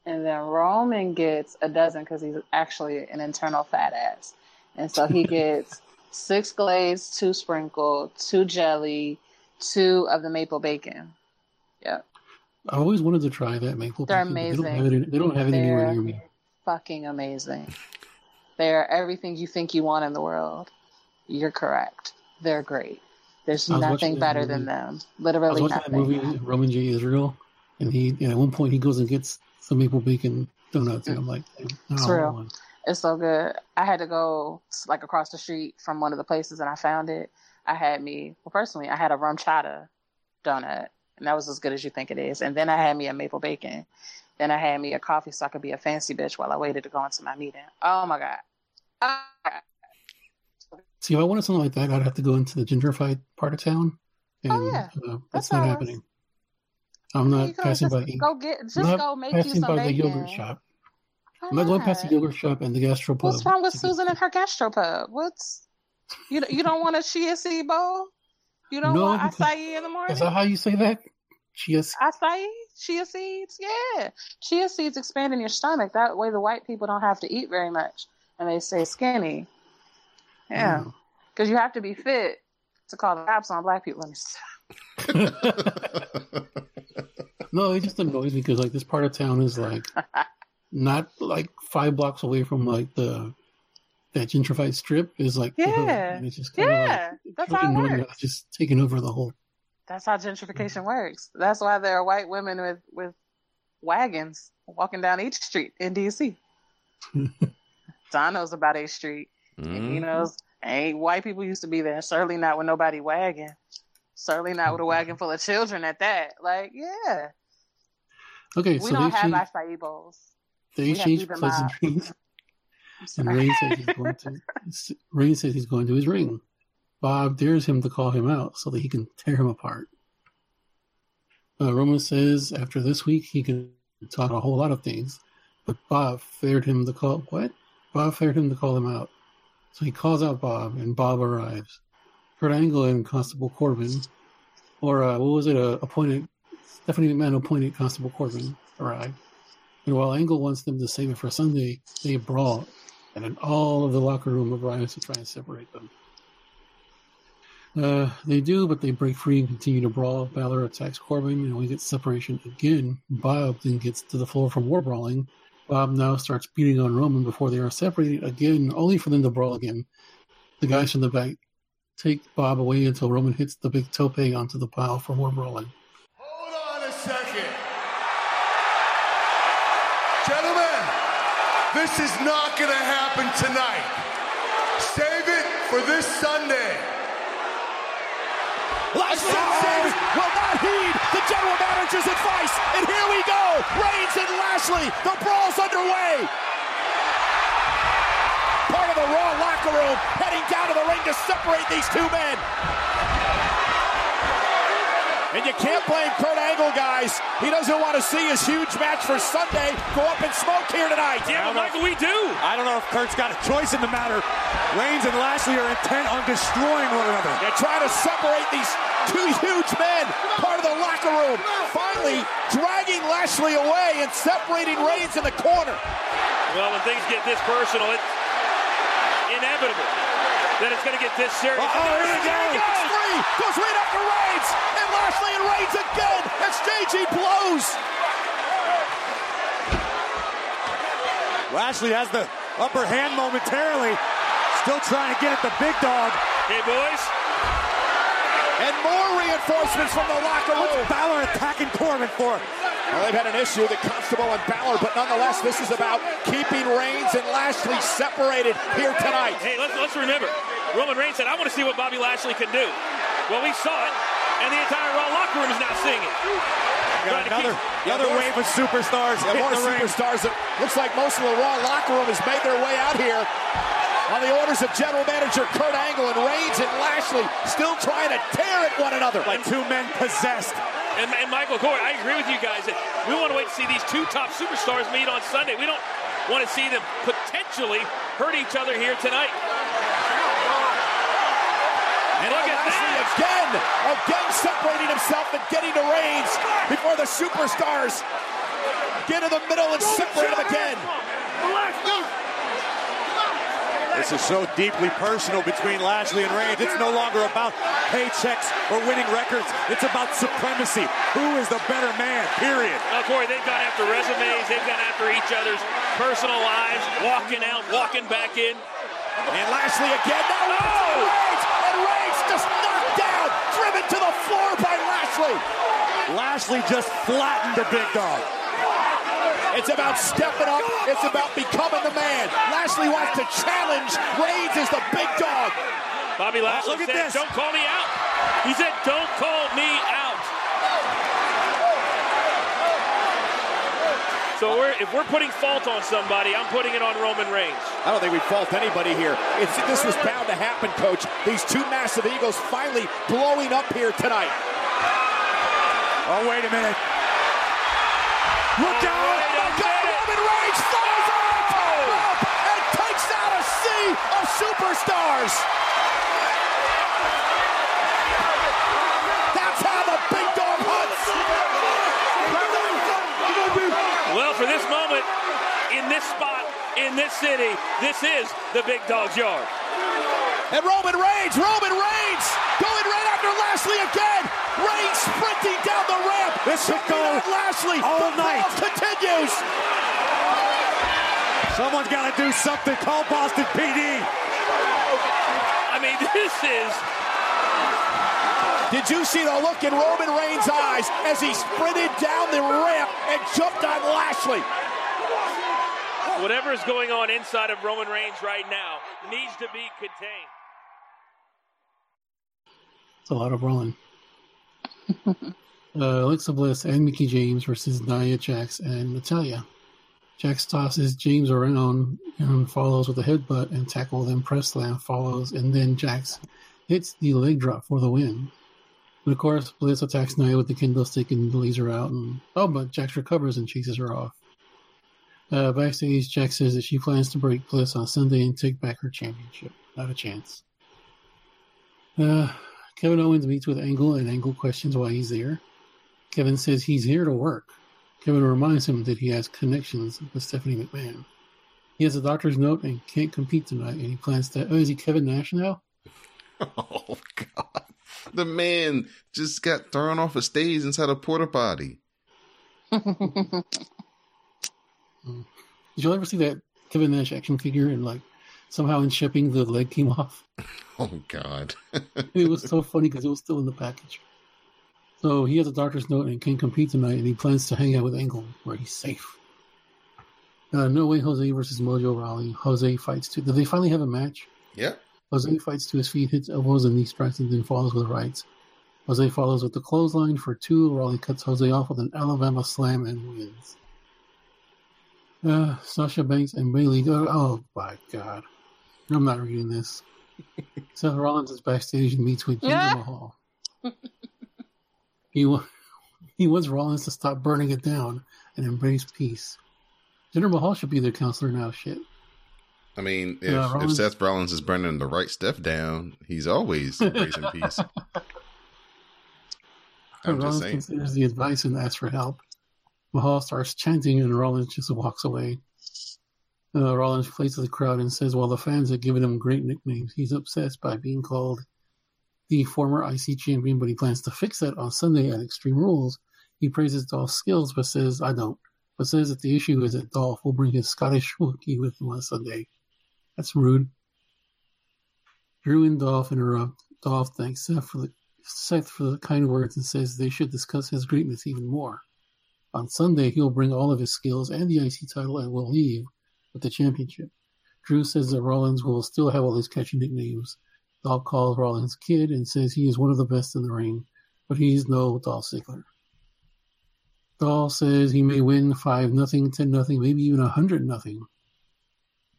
Speaker 5: And then Roman gets a dozen because he's actually an internal fat ass. And so he gets six glaze, two sprinkled, two jelly, two of the maple bacon. Yep.
Speaker 6: I always wanted to try that maple.
Speaker 5: They're
Speaker 6: bacon, but They don't
Speaker 5: amazing.
Speaker 6: have it, they don't have it anywhere near me.
Speaker 5: fucking amazing. They're everything you think you want in the world. You're correct. They're great. There's
Speaker 6: I was watching
Speaker 5: nothing better
Speaker 6: movie.
Speaker 5: than them.
Speaker 6: Literally I was watching that movie, Roman J. Israel, and he and at one point he goes and gets some maple bacon donuts, and I'm like, "Damn,
Speaker 5: It's real. It's so good. I had to go like across the street from one of the places and I found it. I had me, well, personally, I had a RumChata donut and that was as good as you think it is. And then I had me a maple bacon. Then I had me a coffee so I could be a fancy bitch while I waited to go into my meeting. Oh my God. Oh my God.
Speaker 6: See, if I wanted something like that, I'd have to go into the gentrified part of town, and
Speaker 5: Oh, yeah.
Speaker 6: uh,
Speaker 5: That's
Speaker 6: that's not happening. I'm not
Speaker 5: You
Speaker 6: passing by.
Speaker 5: go get, just
Speaker 6: I'm
Speaker 5: go make you
Speaker 6: passing
Speaker 5: some
Speaker 6: by the yogurt shop.
Speaker 5: Why
Speaker 6: I'm not going past the yogurt shop and the gastropub.
Speaker 5: What's wrong with Susan and her gastropub? What's you? You don't want a chia seed bowl? You don't
Speaker 6: No,
Speaker 5: want acai in the morning?
Speaker 6: Is that how you say that? Chia seed?
Speaker 5: acai, chia seeds. Yeah, chia seeds expand in your stomach. That way, the white people don't have to eat very much, and they stay skinny. Yeah,
Speaker 6: Oh.
Speaker 5: because you have to be fit to call the cops on black people. Let me stop.
Speaker 6: no, it just annoys me because like this part of town is like not like five blocks away from like the that gentrified strip is like
Speaker 5: Yeah.
Speaker 6: it's just
Speaker 5: Yeah,
Speaker 6: like
Speaker 5: that's how it
Speaker 6: ignoring
Speaker 5: works.
Speaker 6: just taking over the whole.
Speaker 5: That's how gentrification works. That's why there are white women with with wagons walking down each street in DC. Don knows about Eighth Street. And
Speaker 4: Mm.
Speaker 5: he knows ain't white people used to be there. Certainly not with nobody wagging. Certainly not with a wagon full of children at that. Like, yeah.
Speaker 6: Okay,
Speaker 5: we
Speaker 6: so
Speaker 5: don't
Speaker 6: they
Speaker 5: have
Speaker 6: changed,
Speaker 5: acai
Speaker 6: they
Speaker 5: we have
Speaker 6: changed
Speaker 5: even
Speaker 6: pleasantries, and Rain says he's going to. Reigns says he's going to his ring. Bob dares him to call him out so that he can tear him apart. Uh, Roman says after this week he can talk a whole lot of things, but Bob feared him to call what? Bob feared him to call him out, so he calls out Bob, and Bob arrives. Kurt Angle and Constable Corbin, or uh, what was it? Uh, appointed Stephanie McMahon appointed Constable Corbin arrive, and while Angle wants them to save it for Sunday, they brawl, and then all of the locker room arrives to try and separate them. Uh, they do, but they break free and continue to brawl. Balor attacks Corbin, and we get separation again. Bob then gets to the floor for more brawling. Bob now starts beating on Roman before they are separated again, only for them to brawl again. The guys from the back take Bob away until Roman hits the big tope onto the pile for more brawling.
Speaker 8: Hold on a second. Gentlemen, this is not going to happen tonight. Save it for this Sunday.
Speaker 9: Lashley will not heed the general manager's advice. And here we go. Reigns and Lashley. The brawl's underway. Part of the Raw locker room heading down to the ring to separate these two men. And you can't blame Kurt Angle, guys. He doesn't want to see his huge match for Sunday go up in smoke here tonight.
Speaker 3: Yeah, but Michael, we do.
Speaker 9: I don't know if Kurt's got a choice in the matter. Reigns and Lashley are intent on destroying one another. They're trying to separate these two huge men, part of the locker room. Finally, dragging Lashley away and separating Reigns in the corner.
Speaker 3: Well, when things get this personal, it's inevitable that it's going to get this serious.
Speaker 9: Uh-oh, here it goes. Free, goes right after Reigns, and Lashley and Reigns again, exchanging blows. Lashley has the upper hand momentarily, still trying to get at the big dog.
Speaker 3: Hey, boys.
Speaker 9: And more reinforcements from the locker room. What's Balor attacking Corbin for? Well, they've had an issue, the Constable and Balor, but nonetheless, this is about keeping Reigns and Lashley separated here tonight.
Speaker 3: Hey, let's, let's remember, Roman Reigns said, I want to see what Bobby Lashley can do. Well, we saw it, and the entire Raw locker room is now seeing it.
Speaker 9: Got
Speaker 3: Trying
Speaker 9: another,
Speaker 3: keep-
Speaker 9: another wave of superstars. Yeah, more
Speaker 3: the
Speaker 9: superstars. That looks like most of the Raw locker room has made their way out here. On the orders of General Manager Kurt Angle and Reigns and Lashley still trying to tear at one another. Like two men possessed.
Speaker 3: And, and Michael Corey, I agree with you guys. that We want to wait to see these two top superstars meet on Sunday. We don't want to see them potentially hurt each other here tonight.
Speaker 9: And
Speaker 3: Look at
Speaker 9: Lashley
Speaker 3: that.
Speaker 9: again, again separating himself and getting to Reigns before the superstars get in the middle and separate him again. This is so deeply personal between Lashley and Reigns. It's no longer about paychecks or winning records. It's about supremacy. Who is the better man? Period.
Speaker 3: Oh, now, Corey, they've gone after resumes. They've gone after each other's personal lives, walking out, walking back in.
Speaker 9: And Lashley again. Now oh! Reigns, and Reigns just knocked down, driven to the floor by Lashley. Lashley just flattened the big dog. It's about stepping up. It's about becoming the man. Lashley wants to challenge Reigns as the big dog.
Speaker 3: Bobby Lashley
Speaker 9: look at
Speaker 3: said,
Speaker 9: this.
Speaker 3: don't call me out. He said, don't call me out. So we're, if we're putting fault on somebody, I'm putting it on Roman Reigns.
Speaker 9: I don't think we fault anybody here. It's, this was bound to happen, Coach. These two massive egos finally blowing up here tonight. Oh, wait a minute. Look out!
Speaker 3: wait a
Speaker 9: Look out!
Speaker 3: minute.
Speaker 9: Roman Reigns flies on the top rope and takes out a sea of superstars. That's how the big dog hunts.
Speaker 3: Well, for this moment, in this spot, in this city, this is the big dog's yard.
Speaker 9: And Roman Reigns, Roman Reigns, going right after Lashley again. Reigns sprinting down the ramp. This should go Lashley all night. Continues. Someone's got to do something. Call Boston PD.
Speaker 3: I mean, this is
Speaker 9: Did you see the look in Roman Reigns' eyes as he sprinted down the ramp and jumped on Lashley?
Speaker 3: whatever is going on inside of Roman Reigns right now needs to be contained.
Speaker 6: It's a lot of brawling. uh, Alexa Bliss and Mickie James versus Nia Jax and Natalya. Jax tosses James around and follows with a headbutt and tackle, then press follows, and then Jax hits the leg drop for the win. And of course, Bliss attacks Nia with the kendo stick and lays her out. And oh, but Jax recovers and chases her off. Uh, backstage, Jax says that she plans to break Bliss on Sunday and take back her championship. Not a chance. Uh, Kevin Owens meets with Angle, and Angle questions why he's there. Kevin says he's here to work. Kevin reminds him that he has connections with Stephanie McMahon. He has a doctor's note and can't compete tonight, and he plans to. Oh, is he Kevin Nash now?
Speaker 4: Oh God! The man just got thrown off a stage inside a porta potty.
Speaker 6: Did you ever see that Kevin Nash action figure and like somehow in shipping the leg came off?
Speaker 4: Oh God!
Speaker 6: it was so funny because it was still in the package. So he has a doctor's note and can compete tonight, and he plans to hang out with Angle where he's safe. Uh, no way, Jose versus Mojo Rawley. Jose fights to. Did they finally have a match?
Speaker 4: Yeah.
Speaker 6: Jose fights to his feet, hits elbows and knee strikes, and then follows with rights. Jose follows with the clothesline for two. Rawley cuts Jose off with an Alabama slam and wins. Uh, Sasha Banks and Bayley. Oh, oh my God! I'm not reading this. Seth Rollins is backstage and meets with Jinder
Speaker 5: Yeah.
Speaker 6: Mahal. He he wants Rollins to stop burning it down and embrace peace. Jinder Mahal should be their counselor now. Shit.
Speaker 4: I mean, if,
Speaker 6: Yeah,
Speaker 4: if Seth Rollins is burning the right stuff down, he's always embracing peace. I'm just
Speaker 6: Rollins
Speaker 4: saying.
Speaker 6: considers the advice and asks for help. Mahal starts chanting and Rollins just walks away. Uh, Rollins plays to the crowd and says while the fans have given him great nicknames, he's obsessed by being called the former IC champion, but he plans to fix that on Sunday at Extreme Rules. He praises Dolph's skills, but says, I don't. But says that the issue is that Dolph will bring his Scottish Wookiee with him on Sunday. That's rude. Drew and Dolph interrupt. Dolph thanks Seth for the Seth for the kind words and says they should discuss his greatness even more. On Sunday, he'll bring all of his skills and the IC title and will leave with the championship. Drew says that Rollins will still have all his catchy nicknames. Dolph calls Rollins kid and says he is one of the best in the ring, but he's no Dolph Ziggler. Dolph says he may win 5 nothing, 10 nothing, maybe even a 100 nothing.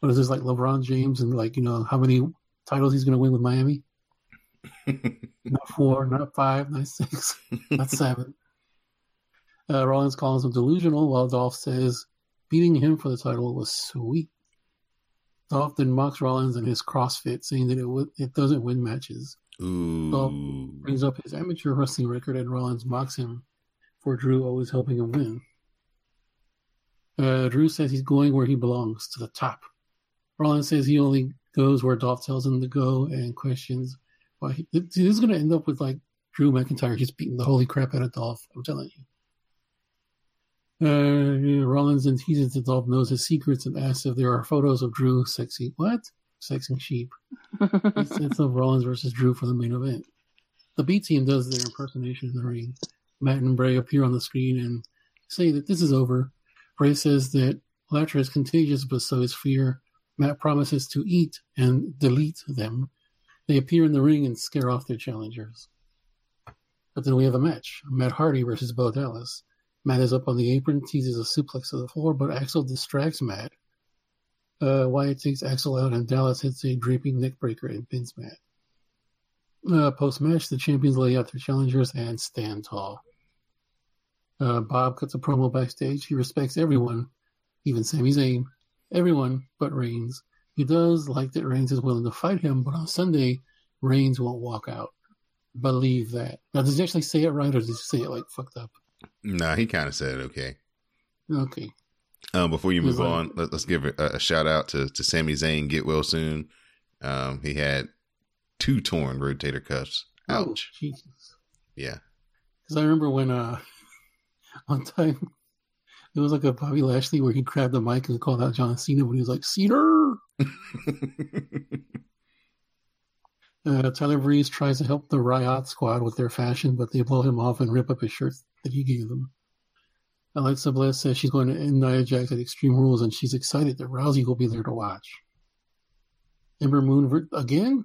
Speaker 6: What is this, like LeBron James and like, you know, how many titles he's going to win with Miami? not four, not five, not six, not seven. Uh, Rollins calls him delusional, while Dolph says beating him for the title was sweet. Dolph then mocks Rollins and his CrossFit, saying that it w- it doesn't win matches. Dolph brings up his amateur wrestling record, and Rollins mocks him for Drew always helping him win. Uh, Drew says he's going where he belongs, to the top. Rollins says he only goes where Dolph tells him to go, and questions why he, this is going to end up with like Drew McIntyre just beating the holy crap out of Dolph. I'm telling you. Uh, Rollins then teases that knows his secrets and asks if there are photos of Drew sexy what sexing sheep. he sets up Rollins versus Drew for the main event. The B team does their impersonation in the ring. Matt and Bray appear on the screen and say that this is over. Bray says that Latra is contagious, but so is fear. Matt promises to eat and delete them. They appear in the ring and scare off their challengers. But then we have a match Matt Hardy versus Bo Dallas. Matt is up on the apron, teases a suplex to the floor, but Axel distracts Matt. Uh, Wyatt takes Axel out, and Dallas hits a draping neckbreaker and pins Matt. Uh, Post match, the champions lay out their challengers and stand tall. Uh, Bob cuts a promo backstage. He respects everyone, even Sami Zayn, everyone but Reigns. He does like that Reigns is willing to fight him, but on Sunday, Reigns won't walk out. Believe that. Now, did he actually say it right, or did he say it like fucked up?
Speaker 4: Nah, he kind of said it okay.
Speaker 6: Okay.
Speaker 4: Um, before you move
Speaker 6: like-
Speaker 4: on, let, us give a, a shout out to to Sami Zayn. Get well soon. Um, he had two torn rotator cuffs.
Speaker 6: Oh,
Speaker 4: Ouch.
Speaker 6: Jesus.
Speaker 4: Yeah.
Speaker 6: Because I remember when uh, one time it was like a Bobby Lashley where he grabbed the mic and called out John Cena when he was like, Cena! Uh, Tyler Breeze tries to help the Riott Squad with their fashion, but they blow him off and rip up his shirt that he gave them. Alexa Bliss says she's going to end Nia Jax at Extreme Rules, and she's excited that Rousey will be there to watch. Ember Moon again?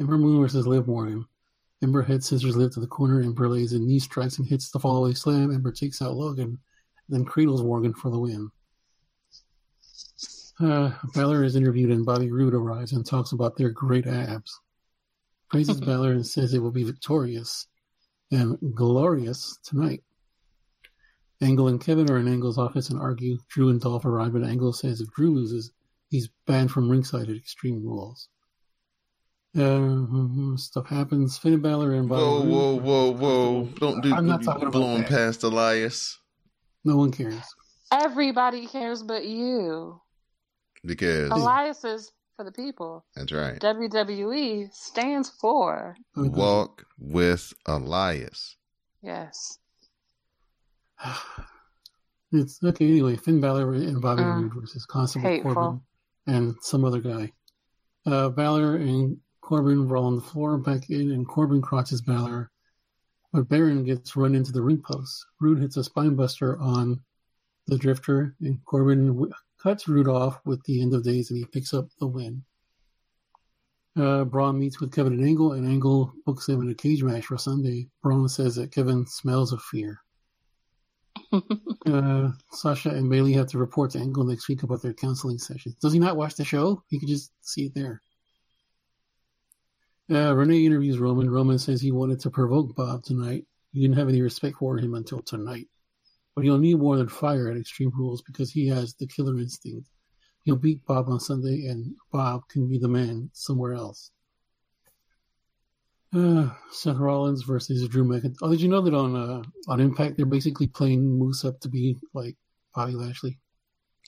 Speaker 6: Ember Moon versus Liv Morgan. Ember head scissors lift to the corner. Ember lays in knee strikes and hits the fallaway slam. Ember takes out Logan, then cradles Morgan for the win. Uh, Balor is interviewed and Bobby Roode arrives and talks about their great abs. Praises Balor and says it will be victorious and glorious tonight. Angle and Kevin are in Angle's office and argue. Drew and Dolph arrive, but Angle says if Drew loses, he's banned from ringside at Extreme Rules. Uh, stuff happens. Finn Balor and Bobby
Speaker 4: Whoa,
Speaker 6: Roode-
Speaker 4: whoa, whoa, whoa! Don't do that.
Speaker 6: I'm not talking about
Speaker 4: blowing
Speaker 6: that.
Speaker 4: past Elias
Speaker 6: No one cares.
Speaker 5: Everybody cares but you.
Speaker 4: Because
Speaker 5: Elias is for the people.
Speaker 4: that's right.
Speaker 5: WWE stands for
Speaker 4: Walk with Elias.
Speaker 5: yes.
Speaker 6: It's okay. Anyway, Finn Balor and Bobby
Speaker 5: Mm.
Speaker 6: Roode versus Constable
Speaker 5: Hateful.
Speaker 6: Corbin and some other guy. Uh, Balor and Corbin roll on the floor back in, and Corbin crotches Balor, but Baron gets run into the ring post. Roode hits a spinebuster on the Drifter, and Corbin w- cuts Rudolph with the end of days, and he picks up the win. Uh, Braun meets with Kevin and Angle, and Angle books him in a cage match for Sunday. Braun says that Kevin smells of fear. uh, Sasha and Bayley have to report to Angle next week about their counseling sessions. Does he not watch the show? He could just see it there. Uh, Renee interviews Roman. Roman says he wanted to provoke Bob tonight. He didn't have any respect for him until tonight. But he'll need more than fire at Extreme Rules because he has the killer instinct. He'll beat Bob on Sunday, and Bob can be the man somewhere else. Uh, Seth Rollins versus Drew McIntyre. Oh, did you know that on uh, on Impact they're basically playing Moose up to be like Bobby Lashley?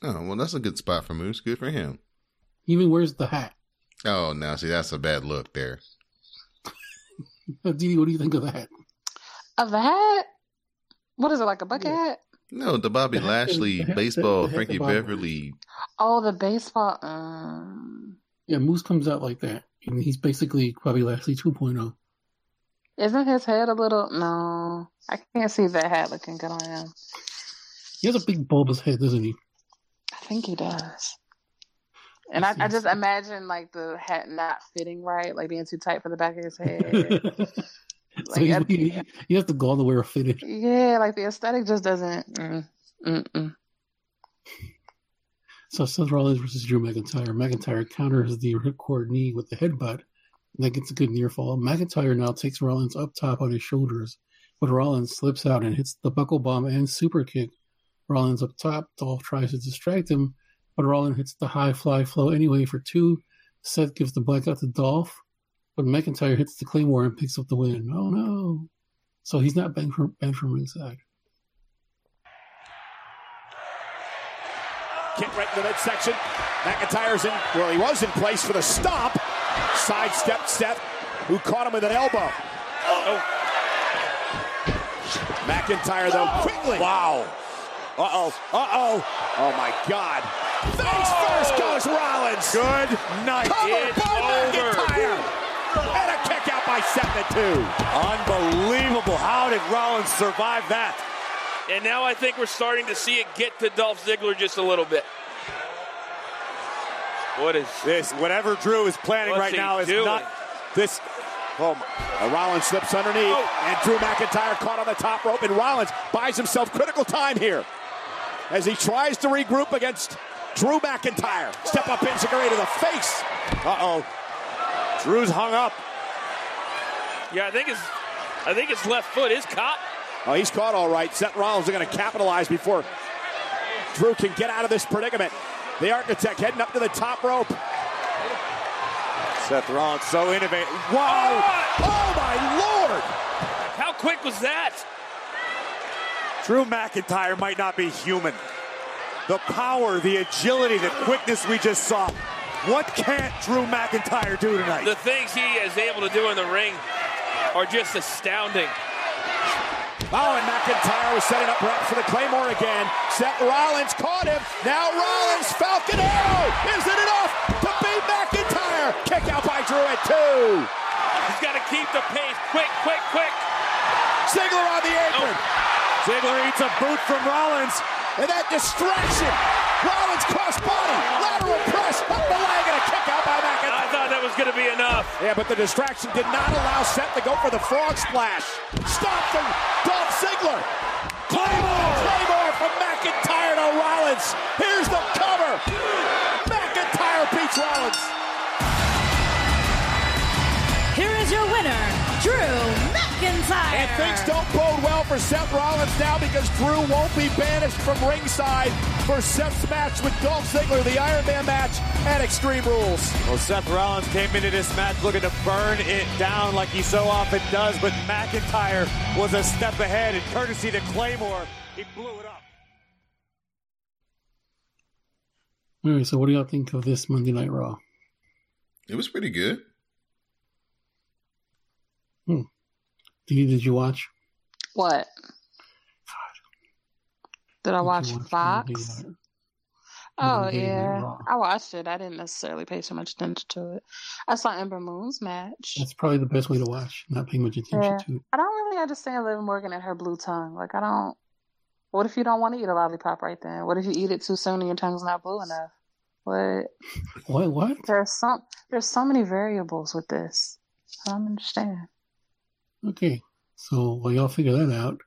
Speaker 4: Oh well, that's a good spot for Moose. Good for him.
Speaker 6: He even wears the hat.
Speaker 4: Oh, now see that's a bad look there.
Speaker 6: Dee, what do you think of that?
Speaker 5: Of the hat? What is it, like a bucket hat?
Speaker 4: No, the Bobby Lashley baseball Frankie Beverly.
Speaker 5: Oh, the baseball. Um,
Speaker 6: Yeah, Moose comes out like that, and he's basically Bobby Lashley oh. 2.0.
Speaker 5: isn't his head a little? No, I can't see that hat looking good on him.
Speaker 6: He has a big bulbous head, doesn't he?
Speaker 5: I think he does. And I, I just imagine like the hat not fitting right, like being too tight for the back of his head.
Speaker 6: so he's,
Speaker 5: Like,
Speaker 6: he, he has the way to a
Speaker 5: yeah, like the aesthetic just doesn't. Mm, mm, mm.
Speaker 6: So Seth Rollins versus Drew McIntyre. McIntyre counters the ripcord knee with the headbutt. And that gets a good near fall. McIntyre now takes Rollins up top on his shoulders, but Rollins slips out and hits the buckle bomb and super kick. Rollins up top. Dolph tries to distract him, but Rollins hits the high fly flow anyway for two. Seth gives the blackout to Dolph, but McIntyre hits the claymore and picks up the win. Oh no! So he's not banned from banned from ringside.
Speaker 9: Kick right in the midsection. McIntyre's in, well, he was in place for the stop. Sidestepped Seth, who caught him with an elbow. Oh. McIntyre, though, quickly. Wow. Uh oh. Uh oh. Oh, my God. Face first goes Rollins. Good night. Covered
Speaker 3: It's
Speaker 9: by
Speaker 3: over.
Speaker 9: McIntyre. And a kick out by Seth at two. Unbelievable. How did Rollins survive that?
Speaker 3: And now I think we're starting to see it get to Dolph Ziggler just a little bit. What is
Speaker 9: This, whatever Drew is planning right now is
Speaker 3: doing?
Speaker 9: not this. Oh, my. Rollins slips underneath,
Speaker 3: Oh.
Speaker 9: and Drew McIntyre caught on the top rope, and Rollins buys himself critical time here as he tries to regroup against Drew McIntyre. Step up enzuigiri to the face. Uh oh. Drew's hung up.
Speaker 3: Yeah, I think his I think his left foot is caught.
Speaker 9: Oh, he's caught all right. Seth Rollins are going to capitalize before Drew can get out of this predicament. The architect heading up to the top rope. Seth Rollins so innovative. Wow! Oh! oh my lord!
Speaker 3: How quick was that?
Speaker 9: Drew McIntyre might not be human. The power, the agility, the quickness we just saw. What can't Drew McIntyre do tonight?
Speaker 3: The things he is able to do in the ring are just astounding.
Speaker 9: Oh, and McIntyre was setting up perhaps for the Claymore again. Seth Rollins caught him. Now Rollins, Falcon Arrow. Is it enough to beat McIntyre? Kick out by Drew at two.
Speaker 3: He's got to keep the pace. Quick, quick, quick.
Speaker 9: Ziggler on the apron. Oh. Ziggler eats a boot from Rollins. And that distraction. Rollins cross body, lateral press, up the leg, and a kick out by McIntyre.
Speaker 3: I thought that was going to be enough.
Speaker 9: Yeah, but the distraction did not allow Seth to go for the frog splash. Stop from Dolph Ziggler. Claymore! Claymore from McIntyre to Rollins. Here's the cover. McIntyre beats Rollins.
Speaker 10: Your winner, Drew McIntyre.
Speaker 9: And things don't bode well for Seth Rollins now because Drew won't be banished from ringside for Seth's match with Dolph Ziggler, the Iron Man match at Extreme Rules.
Speaker 11: Well, Seth Rollins came into this match looking to burn it down like he so often does, but McIntyre was a step ahead, and courtesy to Claymore, he blew it up.
Speaker 6: All right, so what do y'all think of this Monday Night Raw?
Speaker 4: It was pretty good.
Speaker 6: Hmm. Did you, did you watch?
Speaker 5: What? Did I
Speaker 6: Did
Speaker 5: watch
Speaker 6: watch
Speaker 5: Fox? Oh yeah, I watched it. I didn't necessarily pay too much attention to it. I saw Ember Moon's match.
Speaker 6: That's probably the best way to watch. Not paying much attention
Speaker 5: Yeah.
Speaker 6: to it.
Speaker 5: I don't really understand Liv Morgan and her blue tongue. Like I don't. What if you don't want to eat a lollipop right then? What if you eat it too soon and your tongue's not blue enough? What?
Speaker 6: What? What?
Speaker 5: There's some. There's so many variables with this. I don't understand.
Speaker 6: Okay. So while y'all figure that out,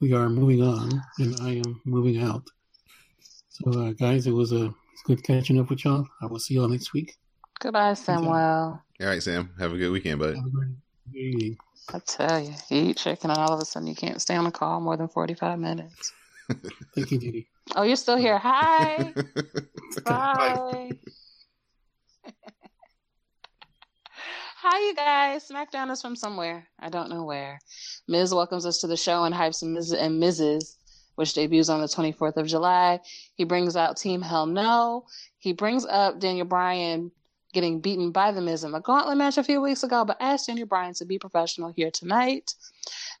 Speaker 6: we are moving on, and I am moving out. So, uh, guys, it was a good catching up with y'all. I will see y'all next week.
Speaker 5: Goodbye, Samuel.
Speaker 4: All right, Sam. Have a good weekend, buddy.
Speaker 6: Have a great evening.
Speaker 5: I tell you, you eat chicken and all of a sudden you can't stay on the call more than 45 minutes.
Speaker 6: Thank you, Dee Dee.
Speaker 5: Oh, you're still here. Hi. Bye. Hi, you guys. SmackDown is from somewhere. I don't know where. Miz welcomes us to the show and hypes Miz and Mrs., which debuts on the 24th of July. He brings out Team Hell No. He brings up Daniel Bryan getting beaten by The Miz in the gauntlet match a few weeks ago, but asked Daniel Bryan to be professional here tonight.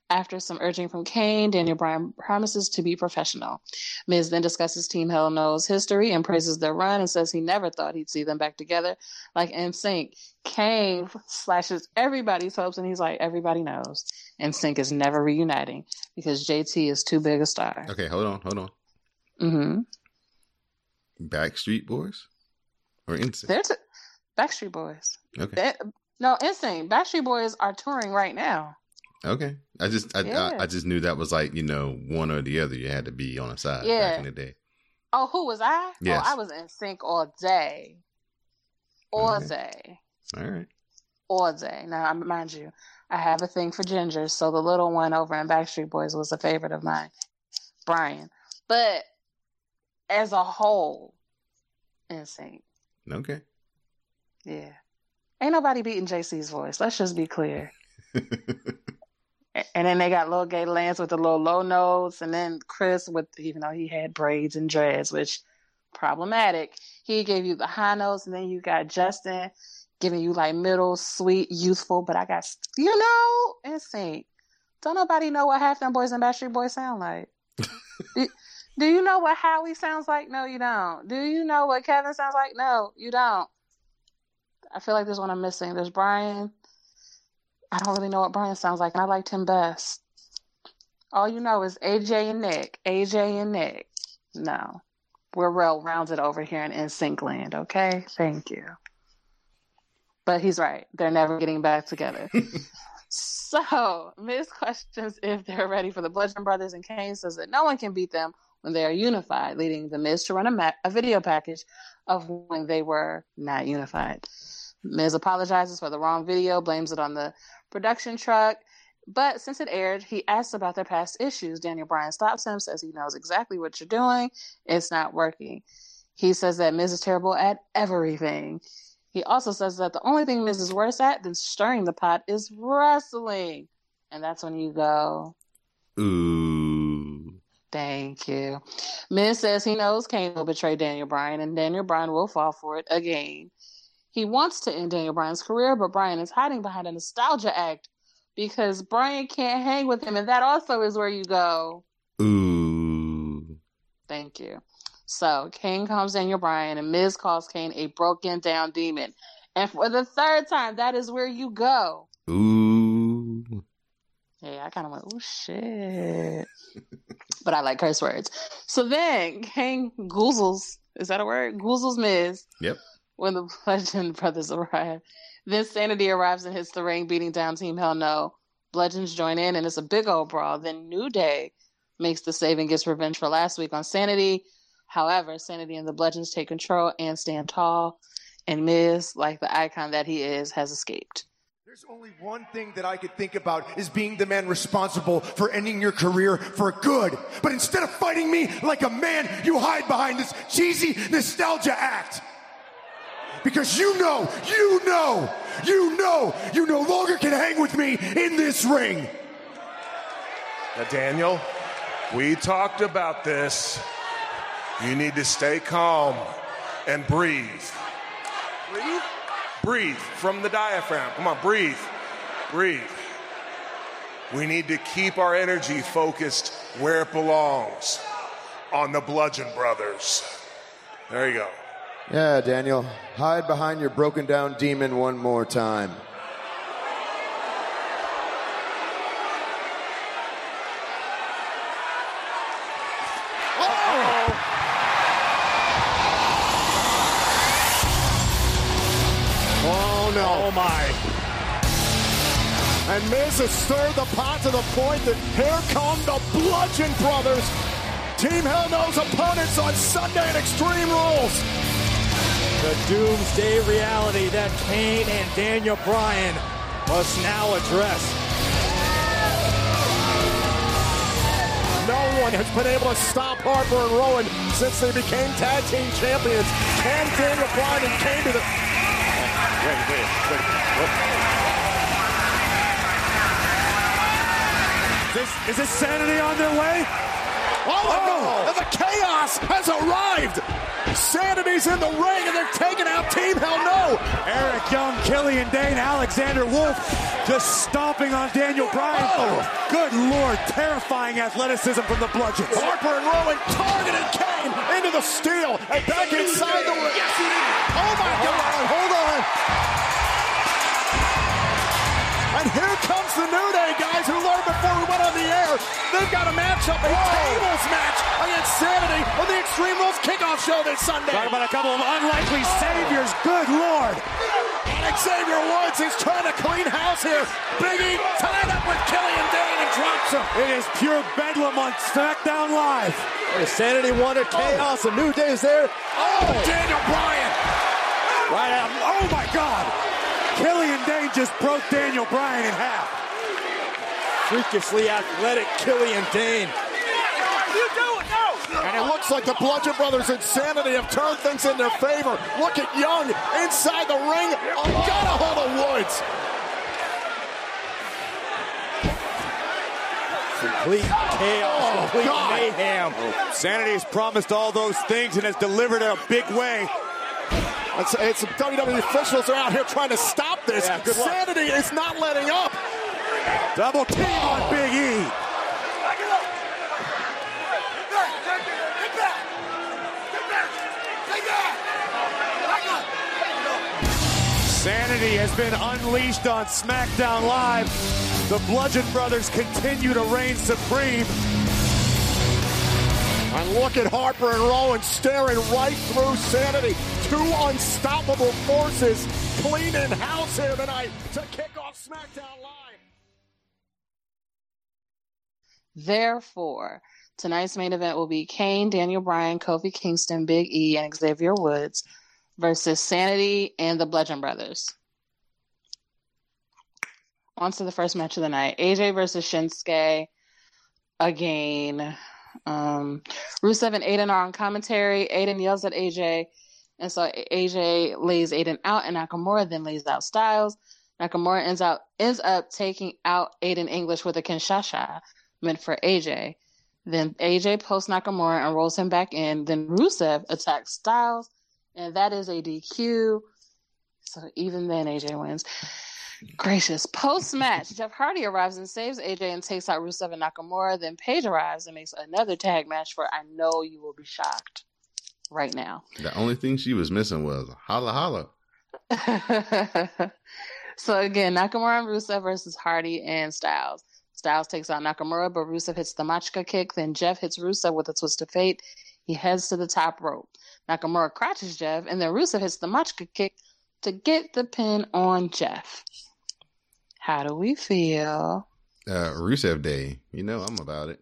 Speaker 5: After some urging from Kane, Daniel Bryan promises to be professional. Miz then discusses Team Hell No's history and praises their run and says he never thought he'd see them back together like NSYNC. Kane slashes everybody's hopes and he's like, everybody knows NSYNC is never reuniting because JT is too big a star.
Speaker 4: Okay, hold on, hold on.
Speaker 5: Mm-hmm.
Speaker 4: Backstreet Boys or NSYNC?
Speaker 5: They're t- Backstreet Boys.
Speaker 4: Okay,
Speaker 5: They- no, Insane. Backstreet Boys are touring right now.
Speaker 4: okay. I just, I,
Speaker 5: Yeah.
Speaker 4: I, I just knew that was like you know one or the other. You had to be on a side
Speaker 5: Yeah.
Speaker 4: back in the day.
Speaker 5: Oh, who was I?
Speaker 4: Oh, yes.
Speaker 5: Oh, I was NSYNC all day. All
Speaker 4: Okay.
Speaker 5: day.
Speaker 4: All right.
Speaker 5: all day. Now, mind you, I have a thing for ginger, so the little one over in Backstreet Boys was a favorite of mine, Brian. But as a whole, insane.
Speaker 4: Okay.
Speaker 5: Yeah. Ain't nobody beating JC's voice. Let's just be clear. And then they got Lil Gay Lance with the little low notes, and then Chris with even though he had braids and dreads, which problematic. He gave you the high notes, and then you got Justin giving you like middle, sweet, youthful. But I got you know, insane. Don't nobody know what half them boys and Backstreet Boys sound like. do, do you know what Howie sounds like? No, you don't. Do you know what Kevin sounds like? No, you don't. I feel like there's one I'm missing. There's Brian. I don't really know what Brian sounds like, and I liked him best. All you know is AJ and Nick. AJ and Nick. No. We're well rounded over here in NSYNC land, okay? Thank you. But he's right. They're never getting back together. so, Miz questions if they're ready for the Bludgeon Brothers, and Kane says that no one can beat them when they are unified, leading the Miz to run a, ma- a video package of when they were not unified. Miz apologizes for the wrong video, blames it on the production truck. But since it aired, he asks about their past issues. Daniel Bryan stops him, says he knows exactly what you're doing. It's not working. He says that Miz is terrible at everything. He also says that the only thing Miz is worse at than stirring the pot is wrestling. And that's when you go,
Speaker 4: Ooh.
Speaker 5: Thank you. Miz says he knows Kane will betray Daniel Bryan and Daniel Bryan will fall for it again. He wants to end Daniel Bryan's career, but Bryan is hiding behind a nostalgia act because Bryan can't hang with him, and that also is where you go.
Speaker 4: Ooh.
Speaker 5: Thank you. So Kane calms Daniel Bryan, and Miz calls Kane a broken down demon. And for the third time, that is where you go.
Speaker 4: Ooh.
Speaker 5: Yeah, I kind of went, oh shit. but I like curse words. So then Kane Goozles, is that a word? Goozles Miz
Speaker 4: Yep.
Speaker 5: When the Bludgeon Brothers arrive. Then Sanity arrives and hits the ring, beating down Team Hell No. Bludgeons join in, and it's a big old brawl. Then New Day makes the save and gets revenge for last week on Sanity. However, Sanity and the Bludgeons take control and stand tall, and Miz, like the icon that he is, has escaped.
Speaker 8: There's only one thing that I could think about is being the man responsible for ending your career for good. But instead of fighting me like a man, you hide behind this cheesy nostalgia act. Because you know, you know, you know, you no longer can hang with me in this ring.
Speaker 12: Now, Daniel, we talked about this. You need to stay calm and breathe. Breathe? Breathe from the diaphragm. Come on, breathe. Breathe. We need to keep our energy focused where it belongs on the Bludgeon Brothers. There you go.
Speaker 13: Yeah, Daniel. Hide behind your broken down demon one more time.
Speaker 9: Oh! oh no. Oh my. And Miz has stirred the pot to the point that here come the Bludgeon Brothers. Team Hell No's opponents on Sunday at Extreme Rules.
Speaker 11: The doomsday reality that Kane and Daniel Bryan must now address.
Speaker 9: No one has been able to stop Harper and Rowan since they became tag team champions. Can Daniel Bryan and Kane do the... Wait, wait, wait. What?
Speaker 11: Is this, is this sanity on their way?
Speaker 9: Oh, my God! And the chaos has arrived! Sanity's in the ring and they're taking out Team Hell No!
Speaker 11: Eric Young, Killian Dain, Alexander Wolf just stomping on Daniel Bryan.
Speaker 9: Oh.
Speaker 11: Good lord, terrifying athleticism from the Bludgeons.
Speaker 9: Harper and Rowan targeted Kane into the steel and back inside the ring. Yes, he did. Oh my oh. God! Hold on. And here comes the New Day guys who learned before we went on the air. They've got a matchup, a tables match against Sanity on the Extreme Rules kickoff show this Sunday.
Speaker 11: Talk about a couple of unlikely oh. saviors. Good lord.
Speaker 9: Xavier Woods is trying to clean house here. Biggie tied up with Killian Dain and drops him.
Speaker 11: It is pure bedlam on SmackDown Live.
Speaker 9: Sanity wanted oh. chaos. The New Day is there. Oh, Daniel Bryan.
Speaker 11: Right out. Oh my God. Killian Dain just broke Daniel Bryan in half.
Speaker 9: Freakishly athletic Killian Dain. And it looks like the Bludgeon Brothers insanity have turned things in their favor. Look at Young inside the ring. Oh, got a hold of Woods.
Speaker 11: Complete chaos,
Speaker 9: Oh,
Speaker 11: complete
Speaker 9: God.
Speaker 11: mayhem. Sanity has promised all those things and has delivered in a big way.
Speaker 9: It's, it's WWE officials are out here trying to stop this.
Speaker 11: Yeah, good luck.
Speaker 9: Sanity is not letting up.
Speaker 11: Double team on Big E. Sanity has been unleashed on SmackDown Live. The Bludgeon Brothers continue to reign supreme.
Speaker 9: And look at Harper and Rowan staring right through Sanity. Two unstoppable forces cleaning house here tonight to kick off SmackDown Live.
Speaker 5: Therefore, tonight's main event will be Kane, Daniel Bryan, Kofi Kingston, Big E, and Xavier Woods versus Sanity and the Bludgeon Brothers. On to the first match of the night AJ versus Shinsuke. Again, um, Rusev and Aiden are on commentary. Aiden yells at AJ, and so AJ lays Aiden out, and Nakamura then lays out Styles. Nakamura ends out ends up taking out Aiden English with a Kinshasa meant for AJ. Then AJ posts Nakamura and rolls him back in. Then Rusev attacks Styles, and that is a DQ. So even then, AJ wins. Gracious. Post match, Jeff Hardy arrives and saves AJ and takes out Rusev and Nakamura. Then Paige arrives and makes another tag match for I know you will be shocked right now.
Speaker 4: The only thing she was missing was holla holla.
Speaker 5: so again, Nakamura and Rusev versus Hardy and Styles. Styles takes out Nakamura, but Rusev hits the Machka kick. Then Jeff hits Rusev with a twist of fate. He heads to the top rope. Nakamura crotches Jeff, and then Rusev hits the Machka kick to get the pin on Jeff. How do we feel?
Speaker 4: Uh, Rusev Day. You know I'm about it.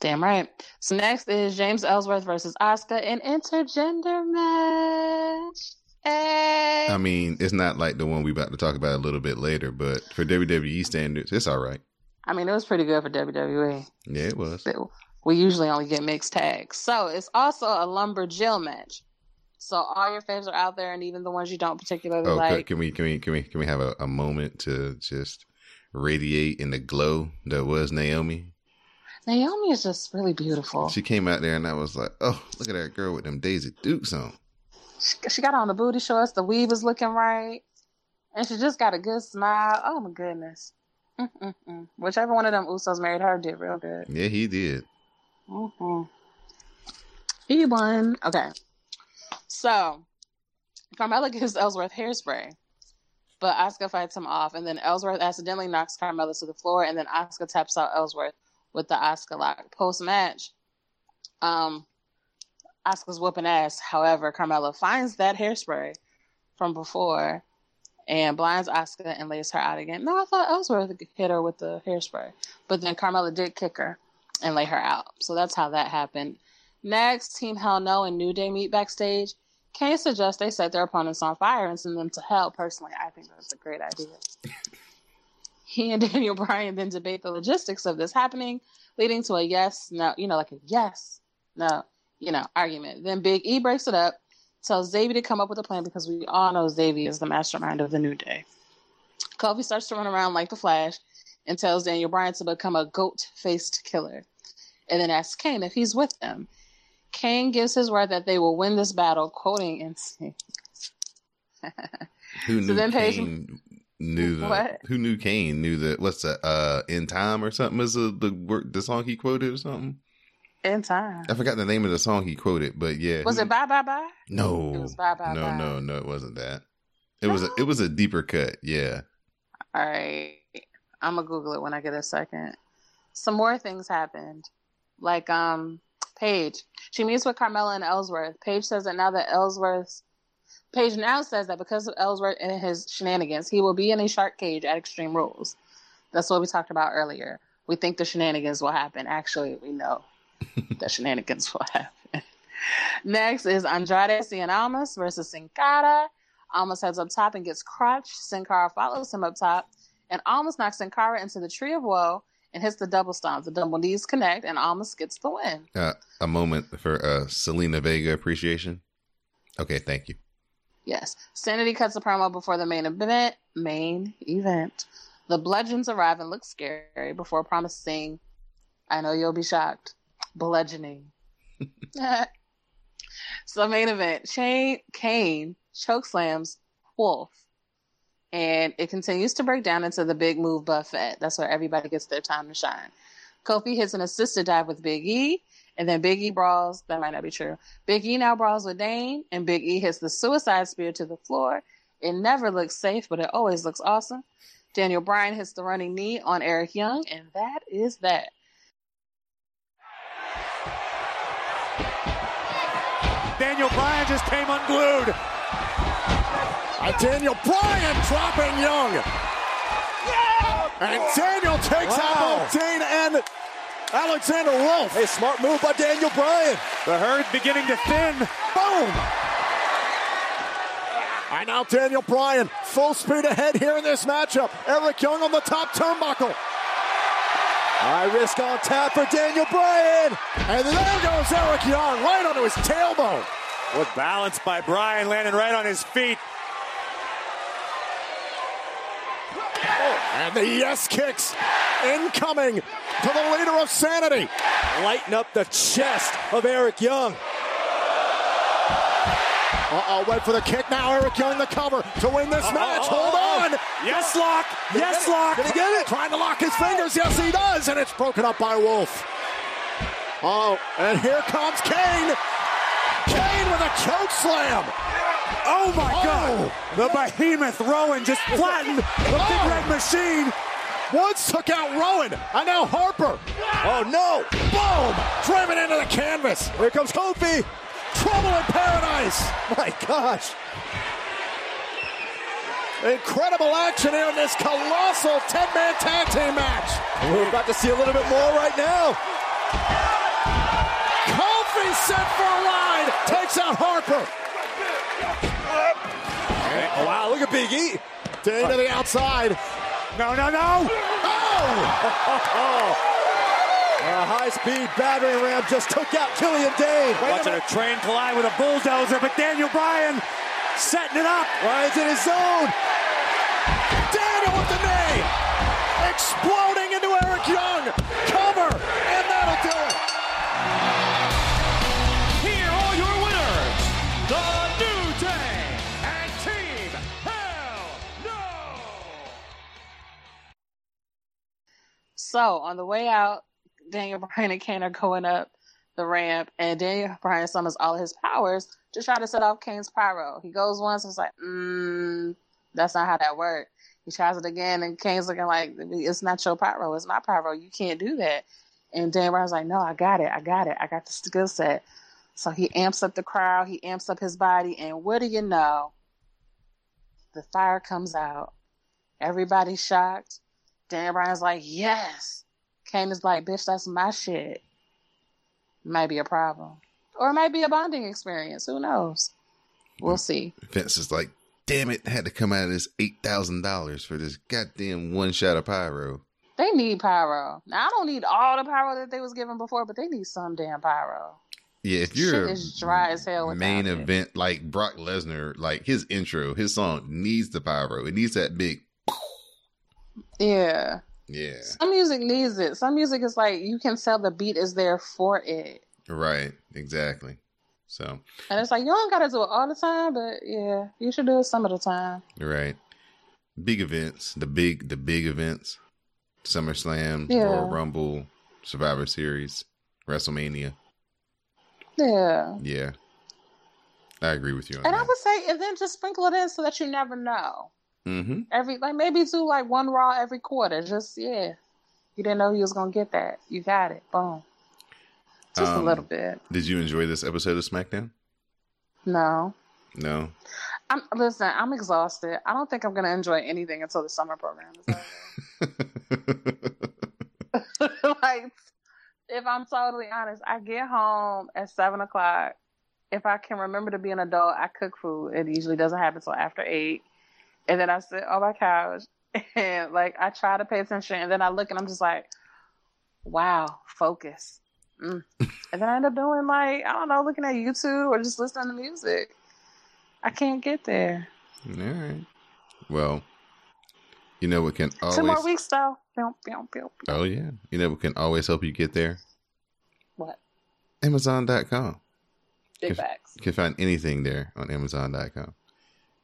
Speaker 5: Damn right. So next is James Ellsworth versus Asuka, in intergender match. Hey.
Speaker 4: I mean, it's not like the one we about to talk about a little bit later, but for WWE standards, it's all right.
Speaker 5: I mean, it was pretty good for WWE.
Speaker 4: Yeah, it was.
Speaker 5: We usually only get mixed tags. So it's also a lumberjill match. So all your faves are out there, and even the ones you don't particularly
Speaker 4: Oh,
Speaker 5: like.
Speaker 4: can we can we can we can we have a, a moment to just radiate in the glow that was Naomi?
Speaker 5: Naomi is just really beautiful.
Speaker 4: She came out there and I was like, oh, look at that girl with them Daisy Dukes on.
Speaker 5: She, she got on the booty shorts. The weave is looking right, and she just got a good smile. Oh my goodness. Mm-mm-mm. Whichever one of them Usos married her did real good.
Speaker 4: Yeah, he did.
Speaker 5: hmm He won. Okay. So, Carmella gives Ellsworth hairspray, but Asuka fights him off, and then Ellsworth accidentally knocks Carmella to the floor, and then Asuka taps out Ellsworth with the Asuka lock. Post match, um, Asuka's whooping ass. However, Carmella finds that hairspray from before and blinds Asuka and lays her out again. No, I thought Ellsworth hit her with the hairspray, but then Carmella did kick her and lay her out. So that's how that happened. Next, Team Hell No and New Day meet backstage. Kane suggests they set their opponents on fire and send them to hell. Personally, I think that's a great idea. he and Daniel Bryan then debate the logistics of this happening, leading to a yes, no, you know, like a yes, no, you know, argument. Then Big E breaks it up, tells Xavier to come up with a plan because we all know Xavier is the mastermind of the New Day. Kofi starts to run around like the Flash and tells Daniel Bryan to become a goat faced killer, and then asks Kane if he's with them. Kane gives his word that they will win this battle, quoting Insane.
Speaker 4: Who
Speaker 5: So
Speaker 4: knew
Speaker 5: then Paige-
Speaker 4: Kane knew
Speaker 5: What?
Speaker 4: who knew Kane knew that? what's that uh in time or something is the the the song he quoted or something?
Speaker 5: In time.
Speaker 4: I forgot the name of the song he quoted, but yeah.
Speaker 5: Was it bye bye bye?
Speaker 4: No.
Speaker 5: It was Bye Bye
Speaker 4: no,
Speaker 5: Bye.
Speaker 4: no, no, it wasn't that. It was a it was a deeper cut, yeah.
Speaker 5: All right. I'm gonna Google it when I get a second. Some more things happened. Like um Paige. She meets with Carmella and Ellsworth. Paige says that now that Ellsworth's Paige now says that because of Ellsworth and his shenanigans, he will be in a shark cage at Extreme Rules. That's what we talked about earlier. We think the shenanigans will happen. Actually, we know the shenanigans will happen. Next is Andrade Cien Almas versus Sin Cara. Almas heads up top and gets crotched. Sin Cara follows him up top and Almas knocks Sin Cara into the Tree of Woe and hits the double stomp. The double knees connect and Almas gets the win.
Speaker 4: Uh, a moment for uh Zelina Vega appreciation. Okay, thank you.
Speaker 5: Yes. Sanity cuts the promo before the main event. Main event. The bludgeons arrive and look scary before promising, I know you'll be shocked, bludgeoning. so main event, Shane Kane chokeslams Wolf. And it continues to break down into the big move buffet. That's where everybody gets their time to shine. Kofi hits an assisted dive with Big E, and then Big E brawls. That might not be true. Big E now brawls with Dain, and Big E hits the suicide spear to the floor. It never looks safe, but it always looks awesome. Daniel Bryan hits the running knee on Eric Young, and that is that.
Speaker 9: Daniel Bryan just came unglued.
Speaker 8: And Daniel Bryan dropping Young. And Daniel takes
Speaker 9: Wow.
Speaker 8: out both Dain and Alexander Wolf.
Speaker 9: A smart move by Daniel Bryan. The herd beginning to thin.
Speaker 8: Boom! And now Daniel Bryan, full speed ahead here in this matchup. Eric Young on the top turnbuckle.
Speaker 9: High risk on tap for Daniel Bryan.
Speaker 8: And there goes Eric Young, right onto his tailbone.
Speaker 11: With balance by Bryan, landing right on his feet.
Speaker 8: And the yes kicks incoming to the leader of Sanity.
Speaker 9: Lighten up the chest of Eric Young.
Speaker 8: Uh-oh, wait for the kick now. Eric Young the cover to win this match. Hold on.
Speaker 9: Yes, lock. Yes, lock.
Speaker 8: Did he get it? Trying to lock his fingers. Yes, he does. And it's broken up by Wolf. Oh, and here comes Kane. Kane with a choke slam.
Speaker 9: Oh my
Speaker 8: Oh.
Speaker 9: God! The behemoth Rowan just flattened the big
Speaker 8: Oh.
Speaker 9: red machine. Woods took out Rowan. And now Harper. Oh no. Boom. Driven into the canvas. Here comes Kofi. Trouble in paradise. My gosh. Incredible action here in this colossal 10 man tag team match. We're about to see a little bit more right now. Kofi set for a line. Takes out Harper. Oh, wow, look at Big E. To into the outside. No, no, no. Oh! A high-speed battering ram just took out Killian Dain.
Speaker 11: Watching a train collide with a bulldozer, but Daniel Bryan setting it up.
Speaker 9: Ryan's in his zone. Daniel with the knee. Exploding into Eric Young. Cover. And that'll do it.
Speaker 14: Here are your winners, The New Day and Team Hell No!
Speaker 5: So on the way out, Daniel Bryan and Kane are going up the ramp, and Daniel Bryan summons all of his powers to try to set off Kane's pyro. He goes once, and it's like, mm, that's not how that works. He tries it again, and Kane's looking like, it's not your pyro, it's my pyro. You can't do that. And Daniel Bryan's like, no, I got it, I got it, I got the skill set. So he amps up the crowd, he amps up his body, and what do you know? The fire comes out. Everybody's shocked. Daniel Bryan's like, yes. Is like, bitch, that's my shit. Might be a problem. Or it might be a bonding experience. Who knows? We'll mm. see.
Speaker 4: Vince is like, damn it, had to come out of this $8,000 for this goddamn one shot of pyro.
Speaker 5: They need pyro. Now I don't need all the pyro that they was given before, but they need some damn pyro.
Speaker 4: Yeah, if you're
Speaker 5: is dry as hell
Speaker 4: main
Speaker 5: it.
Speaker 4: event like Brock Lesnar, like his intro, his song needs the pyro. It needs that big.
Speaker 5: Yeah.
Speaker 4: Yeah,
Speaker 5: Some music needs it. Some music is like you can tell the beat is there for it.
Speaker 4: right, exactly. So,
Speaker 5: And it's like you don't gotta do it all the time, but yeah, you should do it some of the time.
Speaker 4: right, big events, the big, the big events, SummerSlam,
Speaker 5: Yeah.
Speaker 4: Royal Rumble, Survivor Series, WrestleMania.
Speaker 5: Yeah.
Speaker 4: Yeah, I agree with you on
Speaker 5: And I would say and then just sprinkle it in so that you never know.
Speaker 4: Mm-hmm.
Speaker 5: Every like maybe do like one raw every quarter. Just yeah. You didn't know you was gonna get that. You got it. Boom. Just a
Speaker 4: Um,
Speaker 5: little bit.
Speaker 4: Did you enjoy this episode of SmackDown?
Speaker 5: No.
Speaker 4: No.
Speaker 5: I'm listen, I'm exhausted. I don't think I'm gonna enjoy anything until the summer program is over. like if I'm totally honest, I get home at seven o'clock. If I can remember to be an adult, I cook food. It usually doesn't happen until after eight. And then I sit on my couch and like I try to pay attention and then I look and I'm just like, wow, focus. Mm. and then I end up doing like, I don't know, looking at YouTube or just listening to music. I can't get there.
Speaker 4: All right. Well, you know what can always.
Speaker 5: Two more weeks though.
Speaker 4: Oh yeah. You know what can always help you get there?
Speaker 5: What?
Speaker 4: Amazon.com.
Speaker 5: Big
Speaker 4: Can-
Speaker 5: facts.
Speaker 4: You can find anything there on Amazon.com.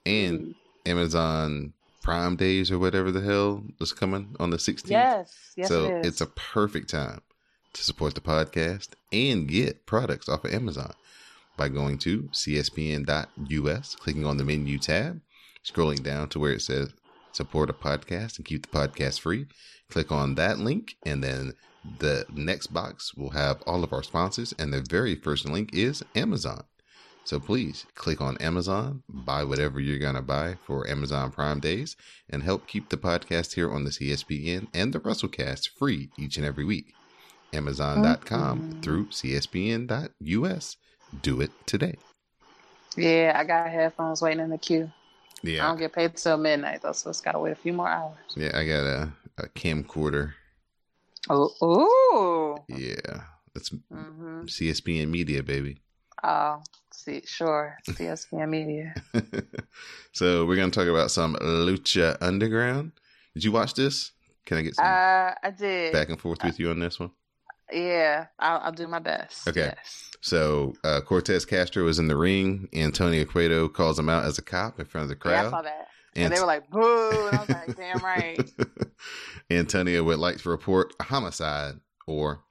Speaker 4: And
Speaker 5: Mm-hmm.
Speaker 4: Amazon Prime Days or whatever the hell is coming on the 16th.
Speaker 5: Yes, yes,
Speaker 4: so
Speaker 5: it is.
Speaker 4: it's a perfect time to support the podcast and get products off of Amazon by going to cspn.us, clicking on the menu tab, scrolling down to where it says support a podcast and keep the podcast free. Click on that link, and then the next box will have all of our sponsors, and the very first link is Amazon. So please click on Amazon, buy whatever you're going to buy for Amazon Prime Days, and help keep the podcast here on the CSPN and the WrassleCast free each and every week. Amazon.com through CSPN.us. Do it today.
Speaker 5: Yeah, I got headphones waiting in the queue.
Speaker 4: Yeah.
Speaker 5: I don't get paid till midnight though, so it's gotta wait a few more hours.
Speaker 4: Yeah, I got a, a camcorder.
Speaker 5: Oh, ooh.
Speaker 4: Yeah. That's
Speaker 5: hmm
Speaker 4: CSPN Media, baby.
Speaker 5: Oh, see, sure. CSPN Media.
Speaker 4: so we're going to talk about some Lucha Underground. Did you watch this? Can I get some
Speaker 5: Uh, I did.
Speaker 4: back and forth with you on this one?
Speaker 5: Yeah, I'll, I'll do my best.
Speaker 4: Okay. So uh, Cortez Castro is in the ring. Antonio Cueto calls him out as a cop in front of the crowd.
Speaker 5: Yeah, I saw that. And,
Speaker 4: And-
Speaker 5: they were like, boo. And I was like, damn right.
Speaker 4: Antonio would like to report a homicide, or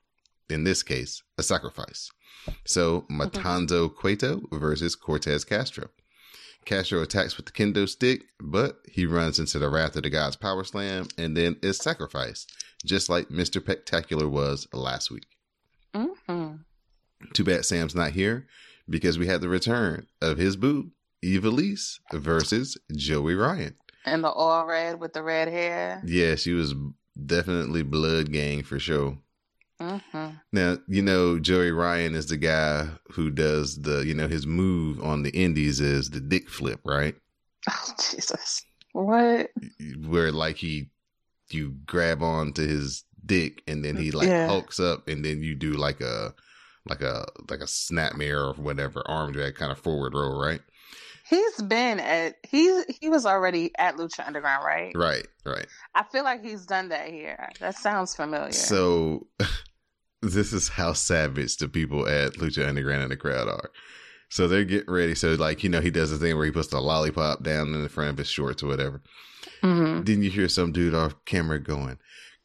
Speaker 4: in this case, a sacrifice. So Matanza Cueto versus Cortez Castro. Castro attacks with the kendo stick, but he runs into the Wrath of the Gods power slam and then is sacrificed, just like Mr. Spectacular was last week.
Speaker 5: Mm-hmm.
Speaker 4: Too bad Sam's not here because we had the return of his boo, Ivelisse versus Joey Ryan.
Speaker 5: And the all red with the red hair.
Speaker 4: Yeah, she was definitely blood gang for sure.
Speaker 5: Mm-hmm.
Speaker 4: Now, you know, Joey Ryan is the guy who does the, you know, his move on the indies is the dick flip, right?
Speaker 5: Oh, Jesus. What?
Speaker 4: Where like he, you grab onto his dick and then he like
Speaker 5: Yeah.
Speaker 4: hulks up and then you do like a, like a, like a snapmare or whatever, arm drag kind of forward roll, right?
Speaker 5: He's been at he he was already at Lucha Underground, right?
Speaker 4: Right, right.
Speaker 5: I feel like he's done that here. That sounds familiar.
Speaker 4: So this is how savage the people at Lucha Underground in the crowd are. So they're getting ready. So like, you know, he does the thing where he puts the lollipop down in the front of his shorts or whatever.
Speaker 5: Mhm.
Speaker 4: Then you hear some dude off camera going,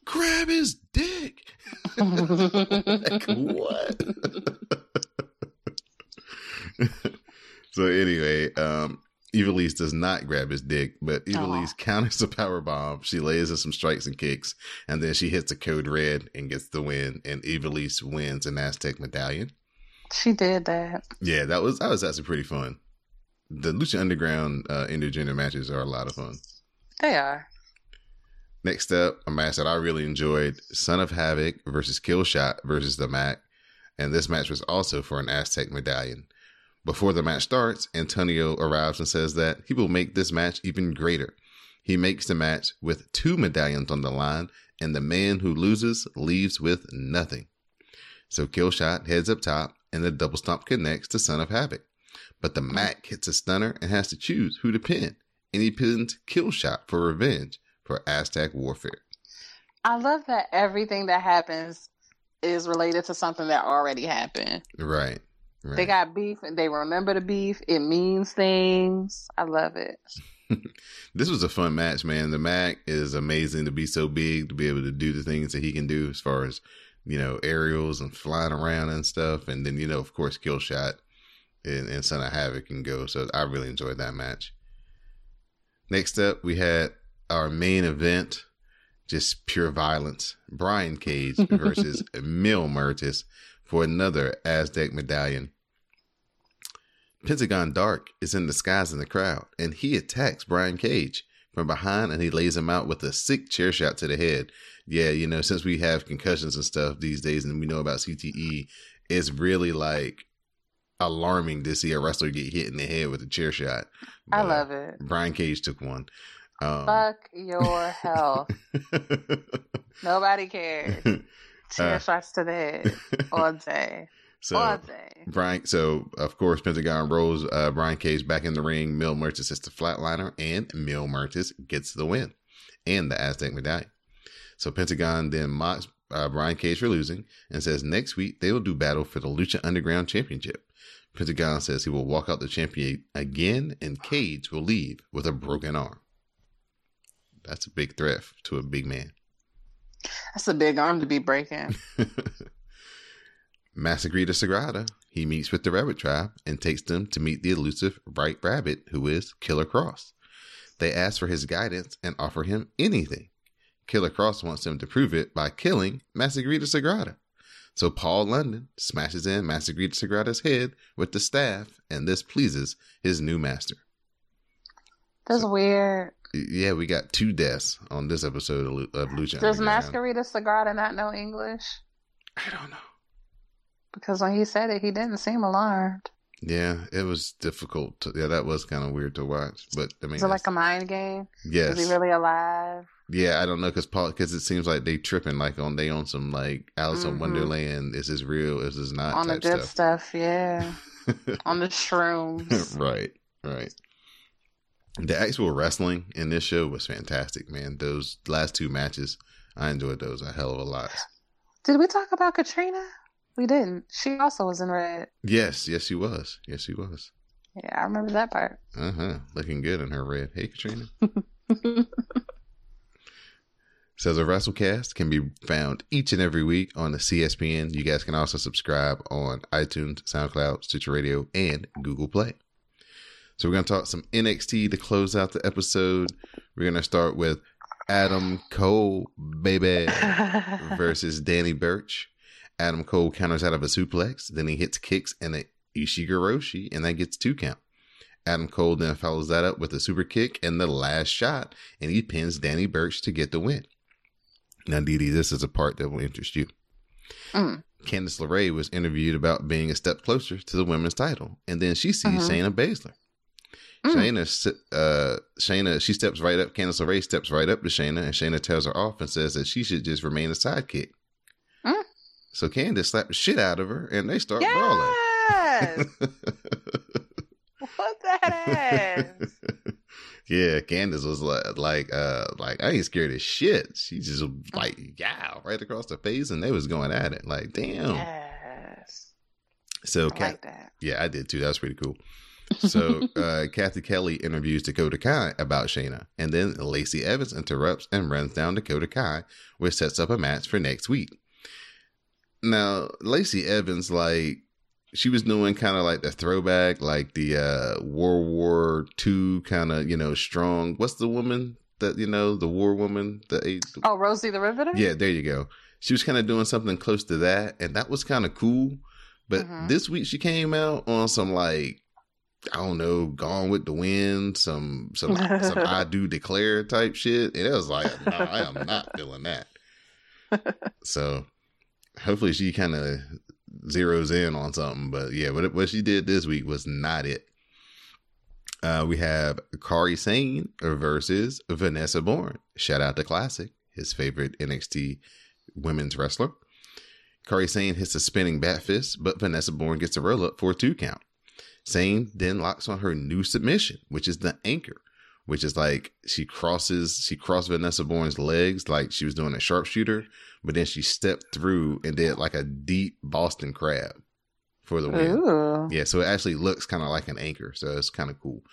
Speaker 4: grab his dick. like, what? so anyway, um, Ivelisse does not grab his dick, but Ivelisse counters the power bomb. She lays in some strikes and kicks, and then she hits a code red and gets the win. And Ivelisse wins an Aztec medallion.
Speaker 5: she did that.
Speaker 4: Yeah, that was that was actually pretty fun. The Lucha Underground uh, intergender matches are a lot of fun.
Speaker 5: They are.
Speaker 4: Next up, a match that I really enjoyed: Son of Havoc versus Killshot versus the Mack, and this match was also for an Aztec medallion. Before the match starts, Antonio arrives and says that he will make this match even greater. He makes the match with two medallions on the line, and the man who loses leaves with nothing. So Killshot heads up top, and the double stomp connects to Son of Havoc. But the Mack hits a stunner and has to choose who to pin, and he pins Killshot for revenge for Aztec Warfare.
Speaker 5: I love that everything that happens is related to something that already happened.
Speaker 4: Right. Right.
Speaker 5: They got beef and they remember the beef. It means things. I love it.
Speaker 4: this was a fun match, man. The Mack is amazing to be so big to be able to do the things that he can do as far as you know aerials and flying around and stuff, and then you know of course Killshot and, and Son of Havoc can go. So I really enjoyed that match. Next up, we had our main event, just pure violence. Brian Cage versus Mil Muertes for another Aztec medallion. Pentagon Dark is in disguise in the crowd, and he attacks Brian Cage from behind and he lays him out with a sick chair shot to the head. Yeah, you know, since we have concussions and stuff these days and we know about CTE, it's really like alarming to see a wrestler get hit in the head with a chair shot.
Speaker 5: I love it.
Speaker 4: Brian Cage took one. Um,
Speaker 5: Fuck your health. Nobody cares. Chair
Speaker 4: Uh,
Speaker 5: shots to the head all day.
Speaker 4: So. Brian, so of course Pentagon rolls uh, Brian Cage back in the ring. Mil Muertes hits the flatliner, and Mil Muertes gets the win and the Aztec medallion. So Pentagon then mocks uh, Brian Cage for losing and says next week they will do battle for the Lucha Underground Championship. Pentagon says he will walk out the champion again, and Cage will leave with a broken arm. That's a big threat to a big man.
Speaker 5: That's a big arm to be breaking.
Speaker 4: Mascarita Sagrada. He meets with the Rabbit Tribe and takes them to meet the elusive Bright Rabbit, who is Killer Kross. They ask for his guidance and offer him anything. Killer Kross wants them to prove it by killing Mascarita Sagrada. So Paul London smashes in Mascarita Sagrada's head with the staff, and this pleases his new master.
Speaker 5: That's weird.
Speaker 4: Yeah, we got two deaths on this episode of, Lu- of Lucha
Speaker 5: Does. Mascarita Sagrada not know English?
Speaker 4: I don't know.
Speaker 5: Because when he said it, he didn't seem alarmed.
Speaker 4: Yeah, it was difficult. To, yeah, that was kind of weird to watch. But I mean,
Speaker 5: Is it like a mind game?
Speaker 4: Yes.
Speaker 5: Is he really alive?
Speaker 4: Yeah, I don't know because Paul because it seems like they tripping like on they on some like Alice in
Speaker 5: Mhm.
Speaker 4: Wonderland. Is this real? Is this not?
Speaker 5: On the good
Speaker 4: stuff.
Speaker 5: stuff, yeah. On the shrooms.
Speaker 4: right, right. The actual wrestling in this show was fantastic, man. Those last two matches, I enjoyed those a hell of a lot.
Speaker 5: Did we talk about Katrina? We didn't. She also was in red.
Speaker 4: Yes, yes, she was. Yes, she was.
Speaker 5: Yeah, I remember that part.
Speaker 4: Uh huh. Looking good in her red. Hey, Katrina. So the WrassleCast can be found each and every week on the CSPN. You guys can also subscribe on iTunes, SoundCloud, Stitcher Radio, and Google Play. So we're gonna talk some NXT to close out the episode. We're gonna start with Adam Cole, baby, versus Danny Burch. Adam Cole counters out of a suplex, then he hits kicks and a Ushigoroshi, and that gets two count. Adam Cole then follows that up with a super kick and the last shot, and he pins Danny Burch to get the win. Now, Dee Dee, this is a part that will interest you.
Speaker 5: Mm.
Speaker 4: Candice LeRae was interviewed about being a step closer to the women's title, and then she sees
Speaker 5: Mhm.
Speaker 4: Shayna Baszler.
Speaker 5: Mm.
Speaker 4: Shayna, uh, Shayna, she steps right up. Candice LeRae steps right up to Shayna, and Shayna tells her off and says that she should just remain a sidekick. So Candice slapped the shit out of her, and they start brawling.
Speaker 15: Yes. what that ass?
Speaker 4: yeah, Candice was like, like, uh, like I ain't scared of shit. She just like, yeah, right across the face, and they was going at it. Like, damn.
Speaker 15: Yes.
Speaker 4: So,
Speaker 15: I like that.
Speaker 4: yeah, I did too. That was pretty cool. So, uh, Kathy Kelly interviews Dakota Kai about Shayna, and then Lacey Evans interrupts and runs down Dakota Kai, which sets up a match for next week. Now, Lacey Evans, like, she was doing kind of like the throwback, like the uh, World War II kind of, you know, strong. What's the woman that, you know, the war woman? The,
Speaker 5: Oh, Rosie the Riveter?
Speaker 4: yeah, there you go. She was kind of doing something close to that, and that was kind of cool. But
Speaker 5: Mhm.
Speaker 4: this week she came out on some like I don't know, Gone with the Wind, some some some I do declare type shit, and it was like, no, I am not feeling that. So hopefully she kind of zeroes in on something. But yeah, what what she did this week was not it. Uh, we have Kairi Sane versus Vanessa Borne. Shout out to Classic, his favorite NXT women's wrestler. Kairi Sane hits a spinning backfist, but Vanessa Borne gets a roll up for a two count. Sane then locks on her new submission, which is the anchor, which is like she crosses, she crossed Vanessa Borne's legs like she was doing a sharpshooter, but then she stepped through and did like a deep Boston crab for the win.
Speaker 5: Ooh.
Speaker 4: Yeah, so it actually looks kind of like an anchor, so it's kind of cool.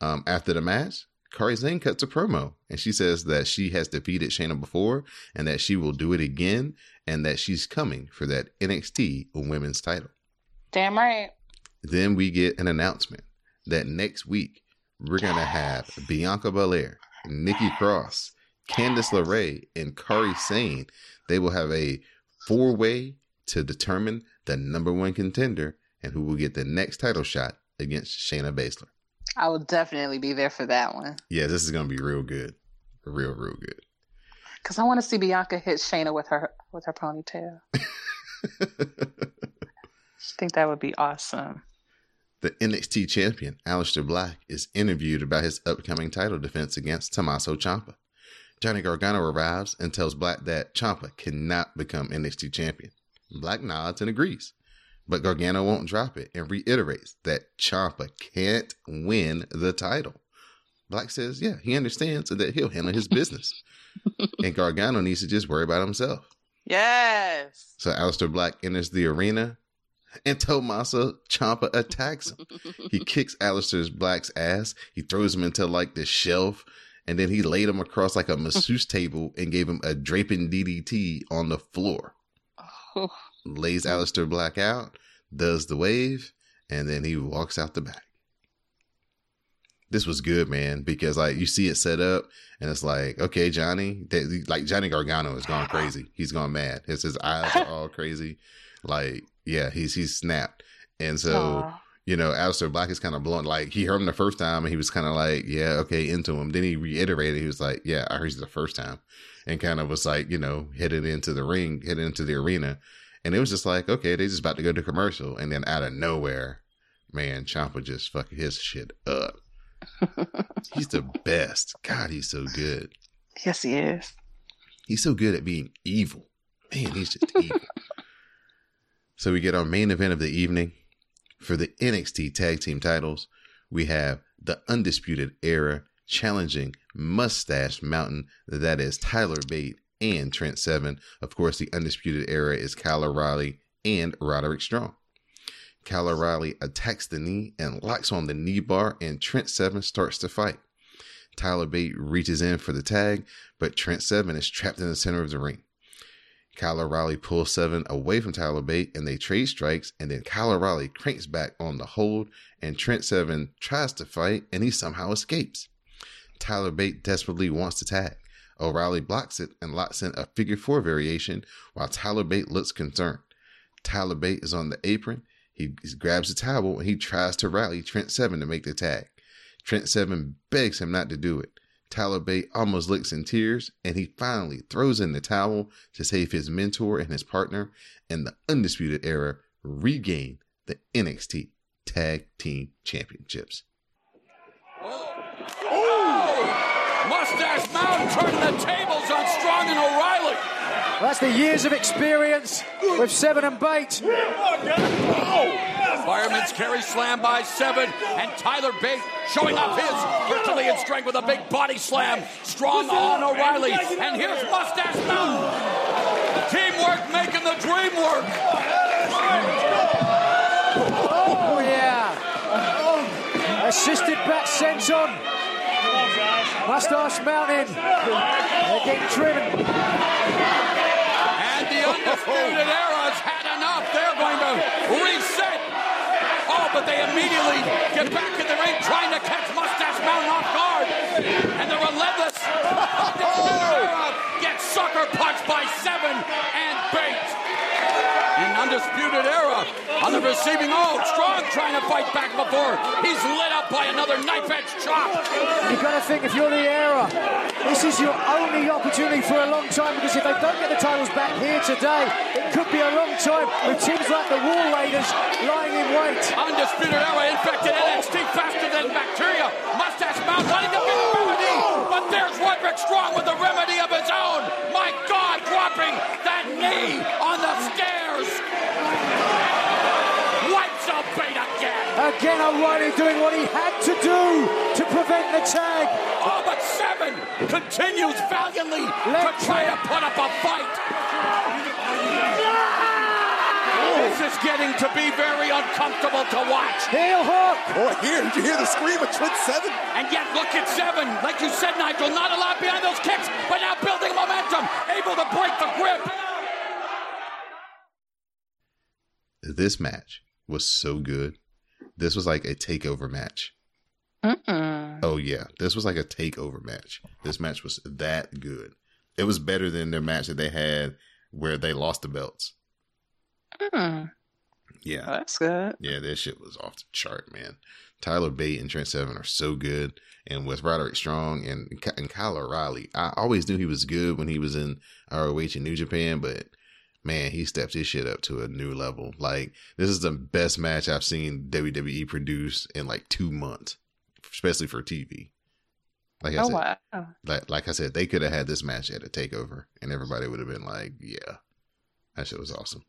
Speaker 4: Um, after the match, Kairi Sane cuts a promo and she says that she has defeated Shayna before and that she will do it again and that she's coming for that NXT women's title.
Speaker 5: Damn right.
Speaker 4: Then we get an announcement that next week we're gonna have Bianca Belair, Nikki Cross, Candice LeRae, and Kairi Sane. They will have a four way to determine the number one contender and who will get the next title shot against Shayna Baszler.
Speaker 5: I will definitely be there for that one.
Speaker 4: Yeah, this is gonna be real good, real real good.
Speaker 5: Cause I want to see Bianca hit Shayna with her with her ponytail. I think that would be awesome.
Speaker 4: The NXT champion, Aleister Black, is interviewed about his upcoming title defense against Tommaso Ciampa. Johnny Gargano arrives and tells Black that Ciampa cannot become NXT champion. Black nods and agrees, but Gargano won't drop it and reiterates that Ciampa can't win the title. Black says, yeah, he understands that he'll handle his business. and Gargano needs to just worry about himself.
Speaker 15: Yes.
Speaker 4: So Aleister Black enters the arena and Tommaso Ciampa attacks him. he kicks Aleister Black's ass. He throws him into like the shelf and then he laid him across like a masseuse table and gave him a draping DDT on the floor. Oh. Lays Aleister Black out, does the wave, and then he walks out the back. This was good, man, because like you see it set up, and it's like, okay, Johnny, that, like Johnny Gargano is gone crazy. He's gone mad. His his eyes are all crazy. Like, yeah, he's he's snapped, and so
Speaker 5: Aw.
Speaker 4: You know, Aleister Black is kind of blown. Like he heard him the first time, and he was kind of like, yeah, okay, into him. Then he reiterated, he was like, yeah, I heard you the first time, and kind of was like, you know, headed into the ring, headed into the arena, and it was just like, okay, they just about to go to commercial, and then out of nowhere, man, Ciampa just fucking his shit up. he's the best. God, he's so good.
Speaker 5: Yes, he is.
Speaker 4: He's so good at being evil. Man, he's just evil. So we get our main event of the evening. For the NXT tag team titles, we have the Undisputed Era challenging Mustache Mountain. That is Tyler Bate and Trent Seven. Of course, the Undisputed Era is Kyle O'Reilly and Roderick Strong. Kyle O'Reilly attacks the knee and locks on the knee bar, and Trent Seven starts to fight. Tyler Bate reaches in for the tag, but Trent Seven is trapped in the center of the ring. Kyle O'Reilly pulls seven away from Tyler Bate and they trade strikes. And then Kyle O'Reilly cranks back on the hold and Trent Seven tries to fight and he somehow escapes. Tyler Bate desperately wants to tag. O'Reilly blocks it and locks in a figure four variation while Tyler Bate looks concerned. Tyler Bate is on the apron. He grabs the towel and he tries to rally Trent Seven to make the tag. Trent Seven begs him not to do it. Tyler Bate almost licks in tears, and he finally throws in the towel to save his mentor and his partner, and the Undisputed Era regain the NXT Tag Team Championships. Oh!
Speaker 16: Mustache Mountain turning the tables on Strong and O'Reilly.
Speaker 17: That's the years of experience with Seven and Bate.
Speaker 16: Fireman's carry slam by Seven, and Tyler Bate showing off his Herculean strength with a big body slam. Strong on O'Reilly, and here's Mustache Mountain. Teamwork making the dream work.
Speaker 17: Oh, yeah. Assisted back senton. Mustache Mountain. They're getting driven.
Speaker 16: And the Undisputed Era has had enough. They're going to reset. But they immediately get back in the ring trying to catch Mustache Mountain off guard. And the relentless gets sucker punched by Seven and Bate. Undisputed Era on the receiving. Oh, Strong trying to fight back before he's lit up by another knife edge chop.
Speaker 17: You've got to think if you're the era, this is your only opportunity for a long time because if they don't get the titles back here today, it could be a long time with teams like the War Raiders lying in wait.
Speaker 16: Undisputed Era infected NXT faster than bacteria. Mustache Mountain running to get the remedy, but there's Roderick Strong with a remedy of his own. My God, dropping that knee on the stairs. Again.
Speaker 17: Again, O'Reilly doing what he had to do to prevent the tag.
Speaker 16: Oh, but Seven continues valiantly to try to put up a fight. This is getting to be very uncomfortable to watch.
Speaker 17: Heel hook.
Speaker 18: Oh, here, did you hear the scream of Trent Seven?
Speaker 16: And yet, look at Seven. Like you said, Nigel, not allowed behind those kicks, but now building momentum, able to break the grip.
Speaker 4: This match was so good. This was like a takeover match.
Speaker 5: Mm-mm.
Speaker 4: Oh yeah, this was like a takeover match. This match was that good. It was better than their match that they had where they lost the belts.
Speaker 5: Mm.
Speaker 4: Yeah,
Speaker 5: That's good.
Speaker 4: yeah, that shit was off the chart, man. Tyler Bate and Trent Seven are so good, and with Roderick Strong and and Kyle O'Reilly, I always knew he was good when he was in ROH and New Japan, but man, he stepped his shit up to a new level. Like this is the best match I've seen WWE produce in like two months, especially for TV. Like I
Speaker 5: Oh,
Speaker 4: said,
Speaker 5: wow.
Speaker 4: like like I said, they could have had this match at a takeover, and everybody would have been like, "Yeah, that shit was awesome."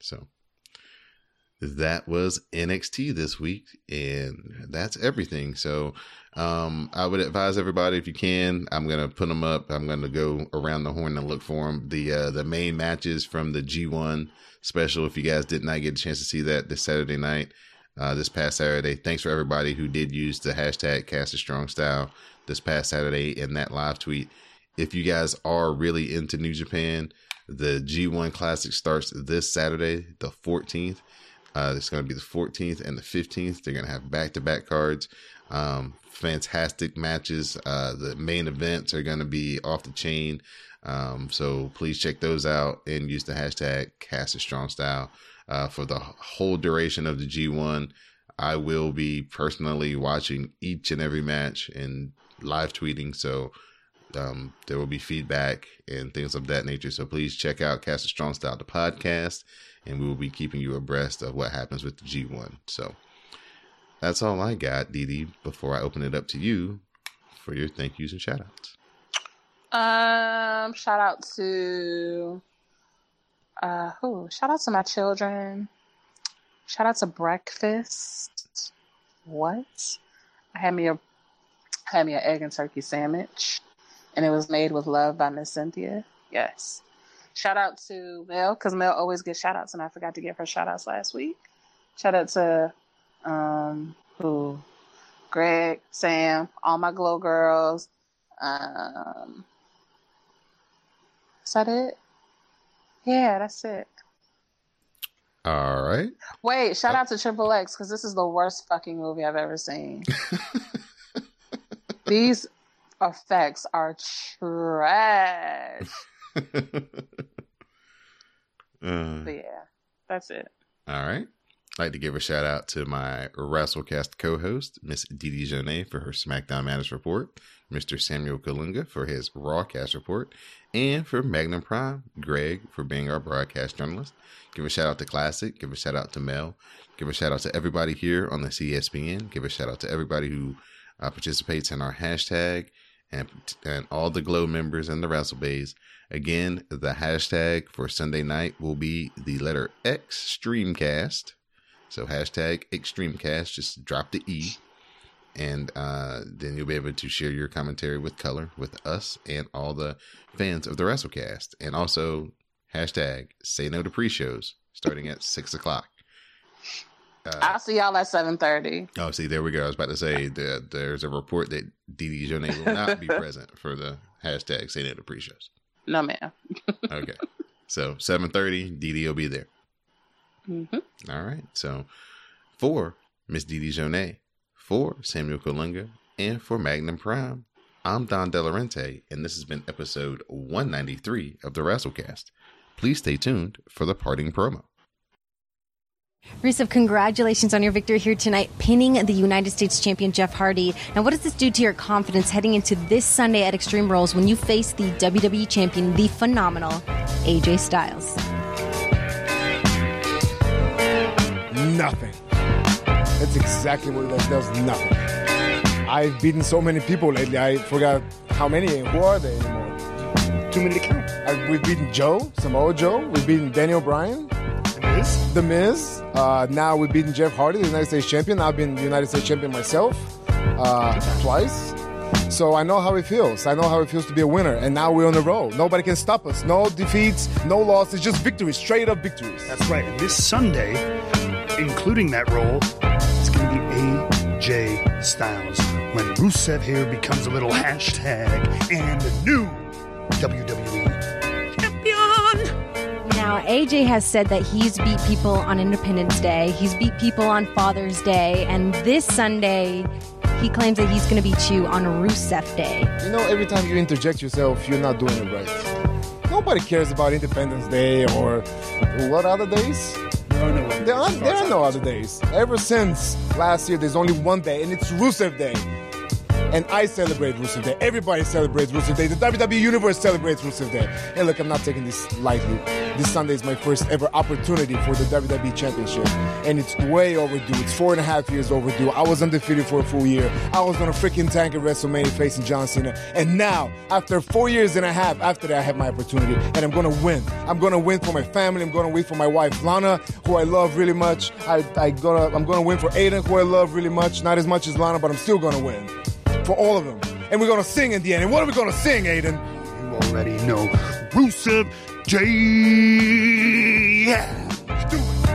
Speaker 4: So that was NXT this week, and that's everything. So um, I would advise everybody if you can. I'm gonna put them up. I'm gonna go around the horn and look for them. The uh, the main matches from the G1 special. If you guys did not get a chance to see that this Saturday night, uh, this past Saturday. Thanks for everybody who did use the hashtag Cast a Strong Style this past Saturday in that live tweet. If you guys are really into New Japan, the G1 Classic starts this Saturday, the 14th. Uh, it's going to be the 14th and the 15th. They're going to have back to back cards. Um, fantastic matches. Uh, the main events are going to be off the chain. Um, so please check those out and use the hashtag Cast a Strong Style uh, for the whole duration of the G1. I will be personally watching each and every match and live tweeting. So um, there will be feedback and things of that nature. So please check out Cast a Strong Style, the podcast, and we will be keeping you abreast of what happens with the G1. So that's all I got, Dee Dee, before I open it up to you for your thank yous and shout outs.
Speaker 5: Um, shout out to uh who? Shout out to my children. Shout out to breakfast. What? I had me a I had me an egg and turkey sandwich, and it was made with love by Miss Cynthia. Yes. Shout out to Mel because Mel always gets shout outs, and I forgot to give her shout outs last week. Shout out to um who? Greg, Sam, all my glow girls. Um, is that it? Yeah, that's it.
Speaker 4: All right.
Speaker 5: Wait, shout out to Triple X because this is the worst fucking movie I've ever seen. These effects are trash.
Speaker 4: Uh,
Speaker 5: But yeah, that's it.
Speaker 4: all right. I'd like to give a shout out to my WrassleCast co-host, Miss Didi Jonee, for her SmackDown Matters report, Mr. Samuel Kalunga for his Rawcast report, and for Magnum Prime, Greg for being our broadcast journalist. Give a shout out to Classic. Give a shout out to Mel. Give a shout out to everybody here on the CSPN. Give a shout out to everybody who uh, participates in our hashtag and and all the Glow members and the Wrestle Bays. Again, the hashtag for Sunday night will be the letter X Streamcast. So hashtag XtremeCast. Just drop the E, and uh, then you'll be able to share your commentary with color with us and all the fans of the WrassleCast. And also hashtag Say No to Pre-shows starting at six o'clock. Uh,
Speaker 5: I'll see y'all at seven thirty.
Speaker 4: Oh, see, there we go. I was about to say that there's a report that Didi Jonee will not be present for the hashtag Say No to Pre-shows.
Speaker 5: No, ma'am.
Speaker 4: Okay, so seven thirty, Dee Dee will be there.
Speaker 5: hmm
Speaker 4: All right. So for Miss Didi Jonee, for Samuel Kolunga, and for Magnum Prime, I'm Don Delarente, and this has been episode 193 of the WrassleCast. Please stay tuned for the parting promo.
Speaker 19: Rusev, congratulations on your victory here tonight, pinning the United States champion Jeff Hardy. Now, what does this do to your confidence heading into this Sunday at Extreme Rules when you face the WWE champion, the phenomenal AJ Styles?
Speaker 20: Nothing. That's exactly what that does. Nothing. I've beaten so many people lately. I forgot how many. and Who are they anymore? Too many to count. I, we've beaten Joe, Samoa Joe. We've beaten Daniel Bryan. The Miz. The Miz. Uh, now we've beaten Jeff Hardy, the United States champion. I've been the United States champion myself uh, twice. So I know how it feels. I know how it feels to be a winner. And now we're on the road. Nobody can stop us. No defeats, no losses, just victories, straight up victories.
Speaker 21: That's right. And this Sunday, including that role, it's going to be AJ Styles when Rusev here becomes a little hashtag and the new WWE.
Speaker 19: Now, AJ has said that he's beat people on Independence Day, he's beat people on Father's Day, and this Sunday, he claims that he's going to beat you on Rusev Day.
Speaker 20: You know, every time you interject yourself, you're not doing it right. Nobody cares about Independence Day or what other days? There are, there are no other days. Ever since last year, there's only one day, and it's Rusev Day. And I celebrate Rusev Day. Everybody celebrates Rusev Day. The WWE Universe celebrates Rusev Day. And look, I'm not taking this lightly. This Sunday is my first ever opportunity for the WWE Championship. And it's way overdue. It's four and a half years overdue. I was undefeated for a full year. I was on a freaking tank at WrestleMania facing John Cena. And now, after four years and a half after that, I have my opportunity. And I'm going to win. I'm going to win for my family. I'm going to win for my wife, Lana, who I love really much. I, I gonna, I'm going to win for Aiden, who I love really much. Not as much as Lana, but I'm still going to win for all of them. And we're gonna sing in the end. And what are we gonna sing, Aiden?
Speaker 21: You already know. Rusev Day. Yeah.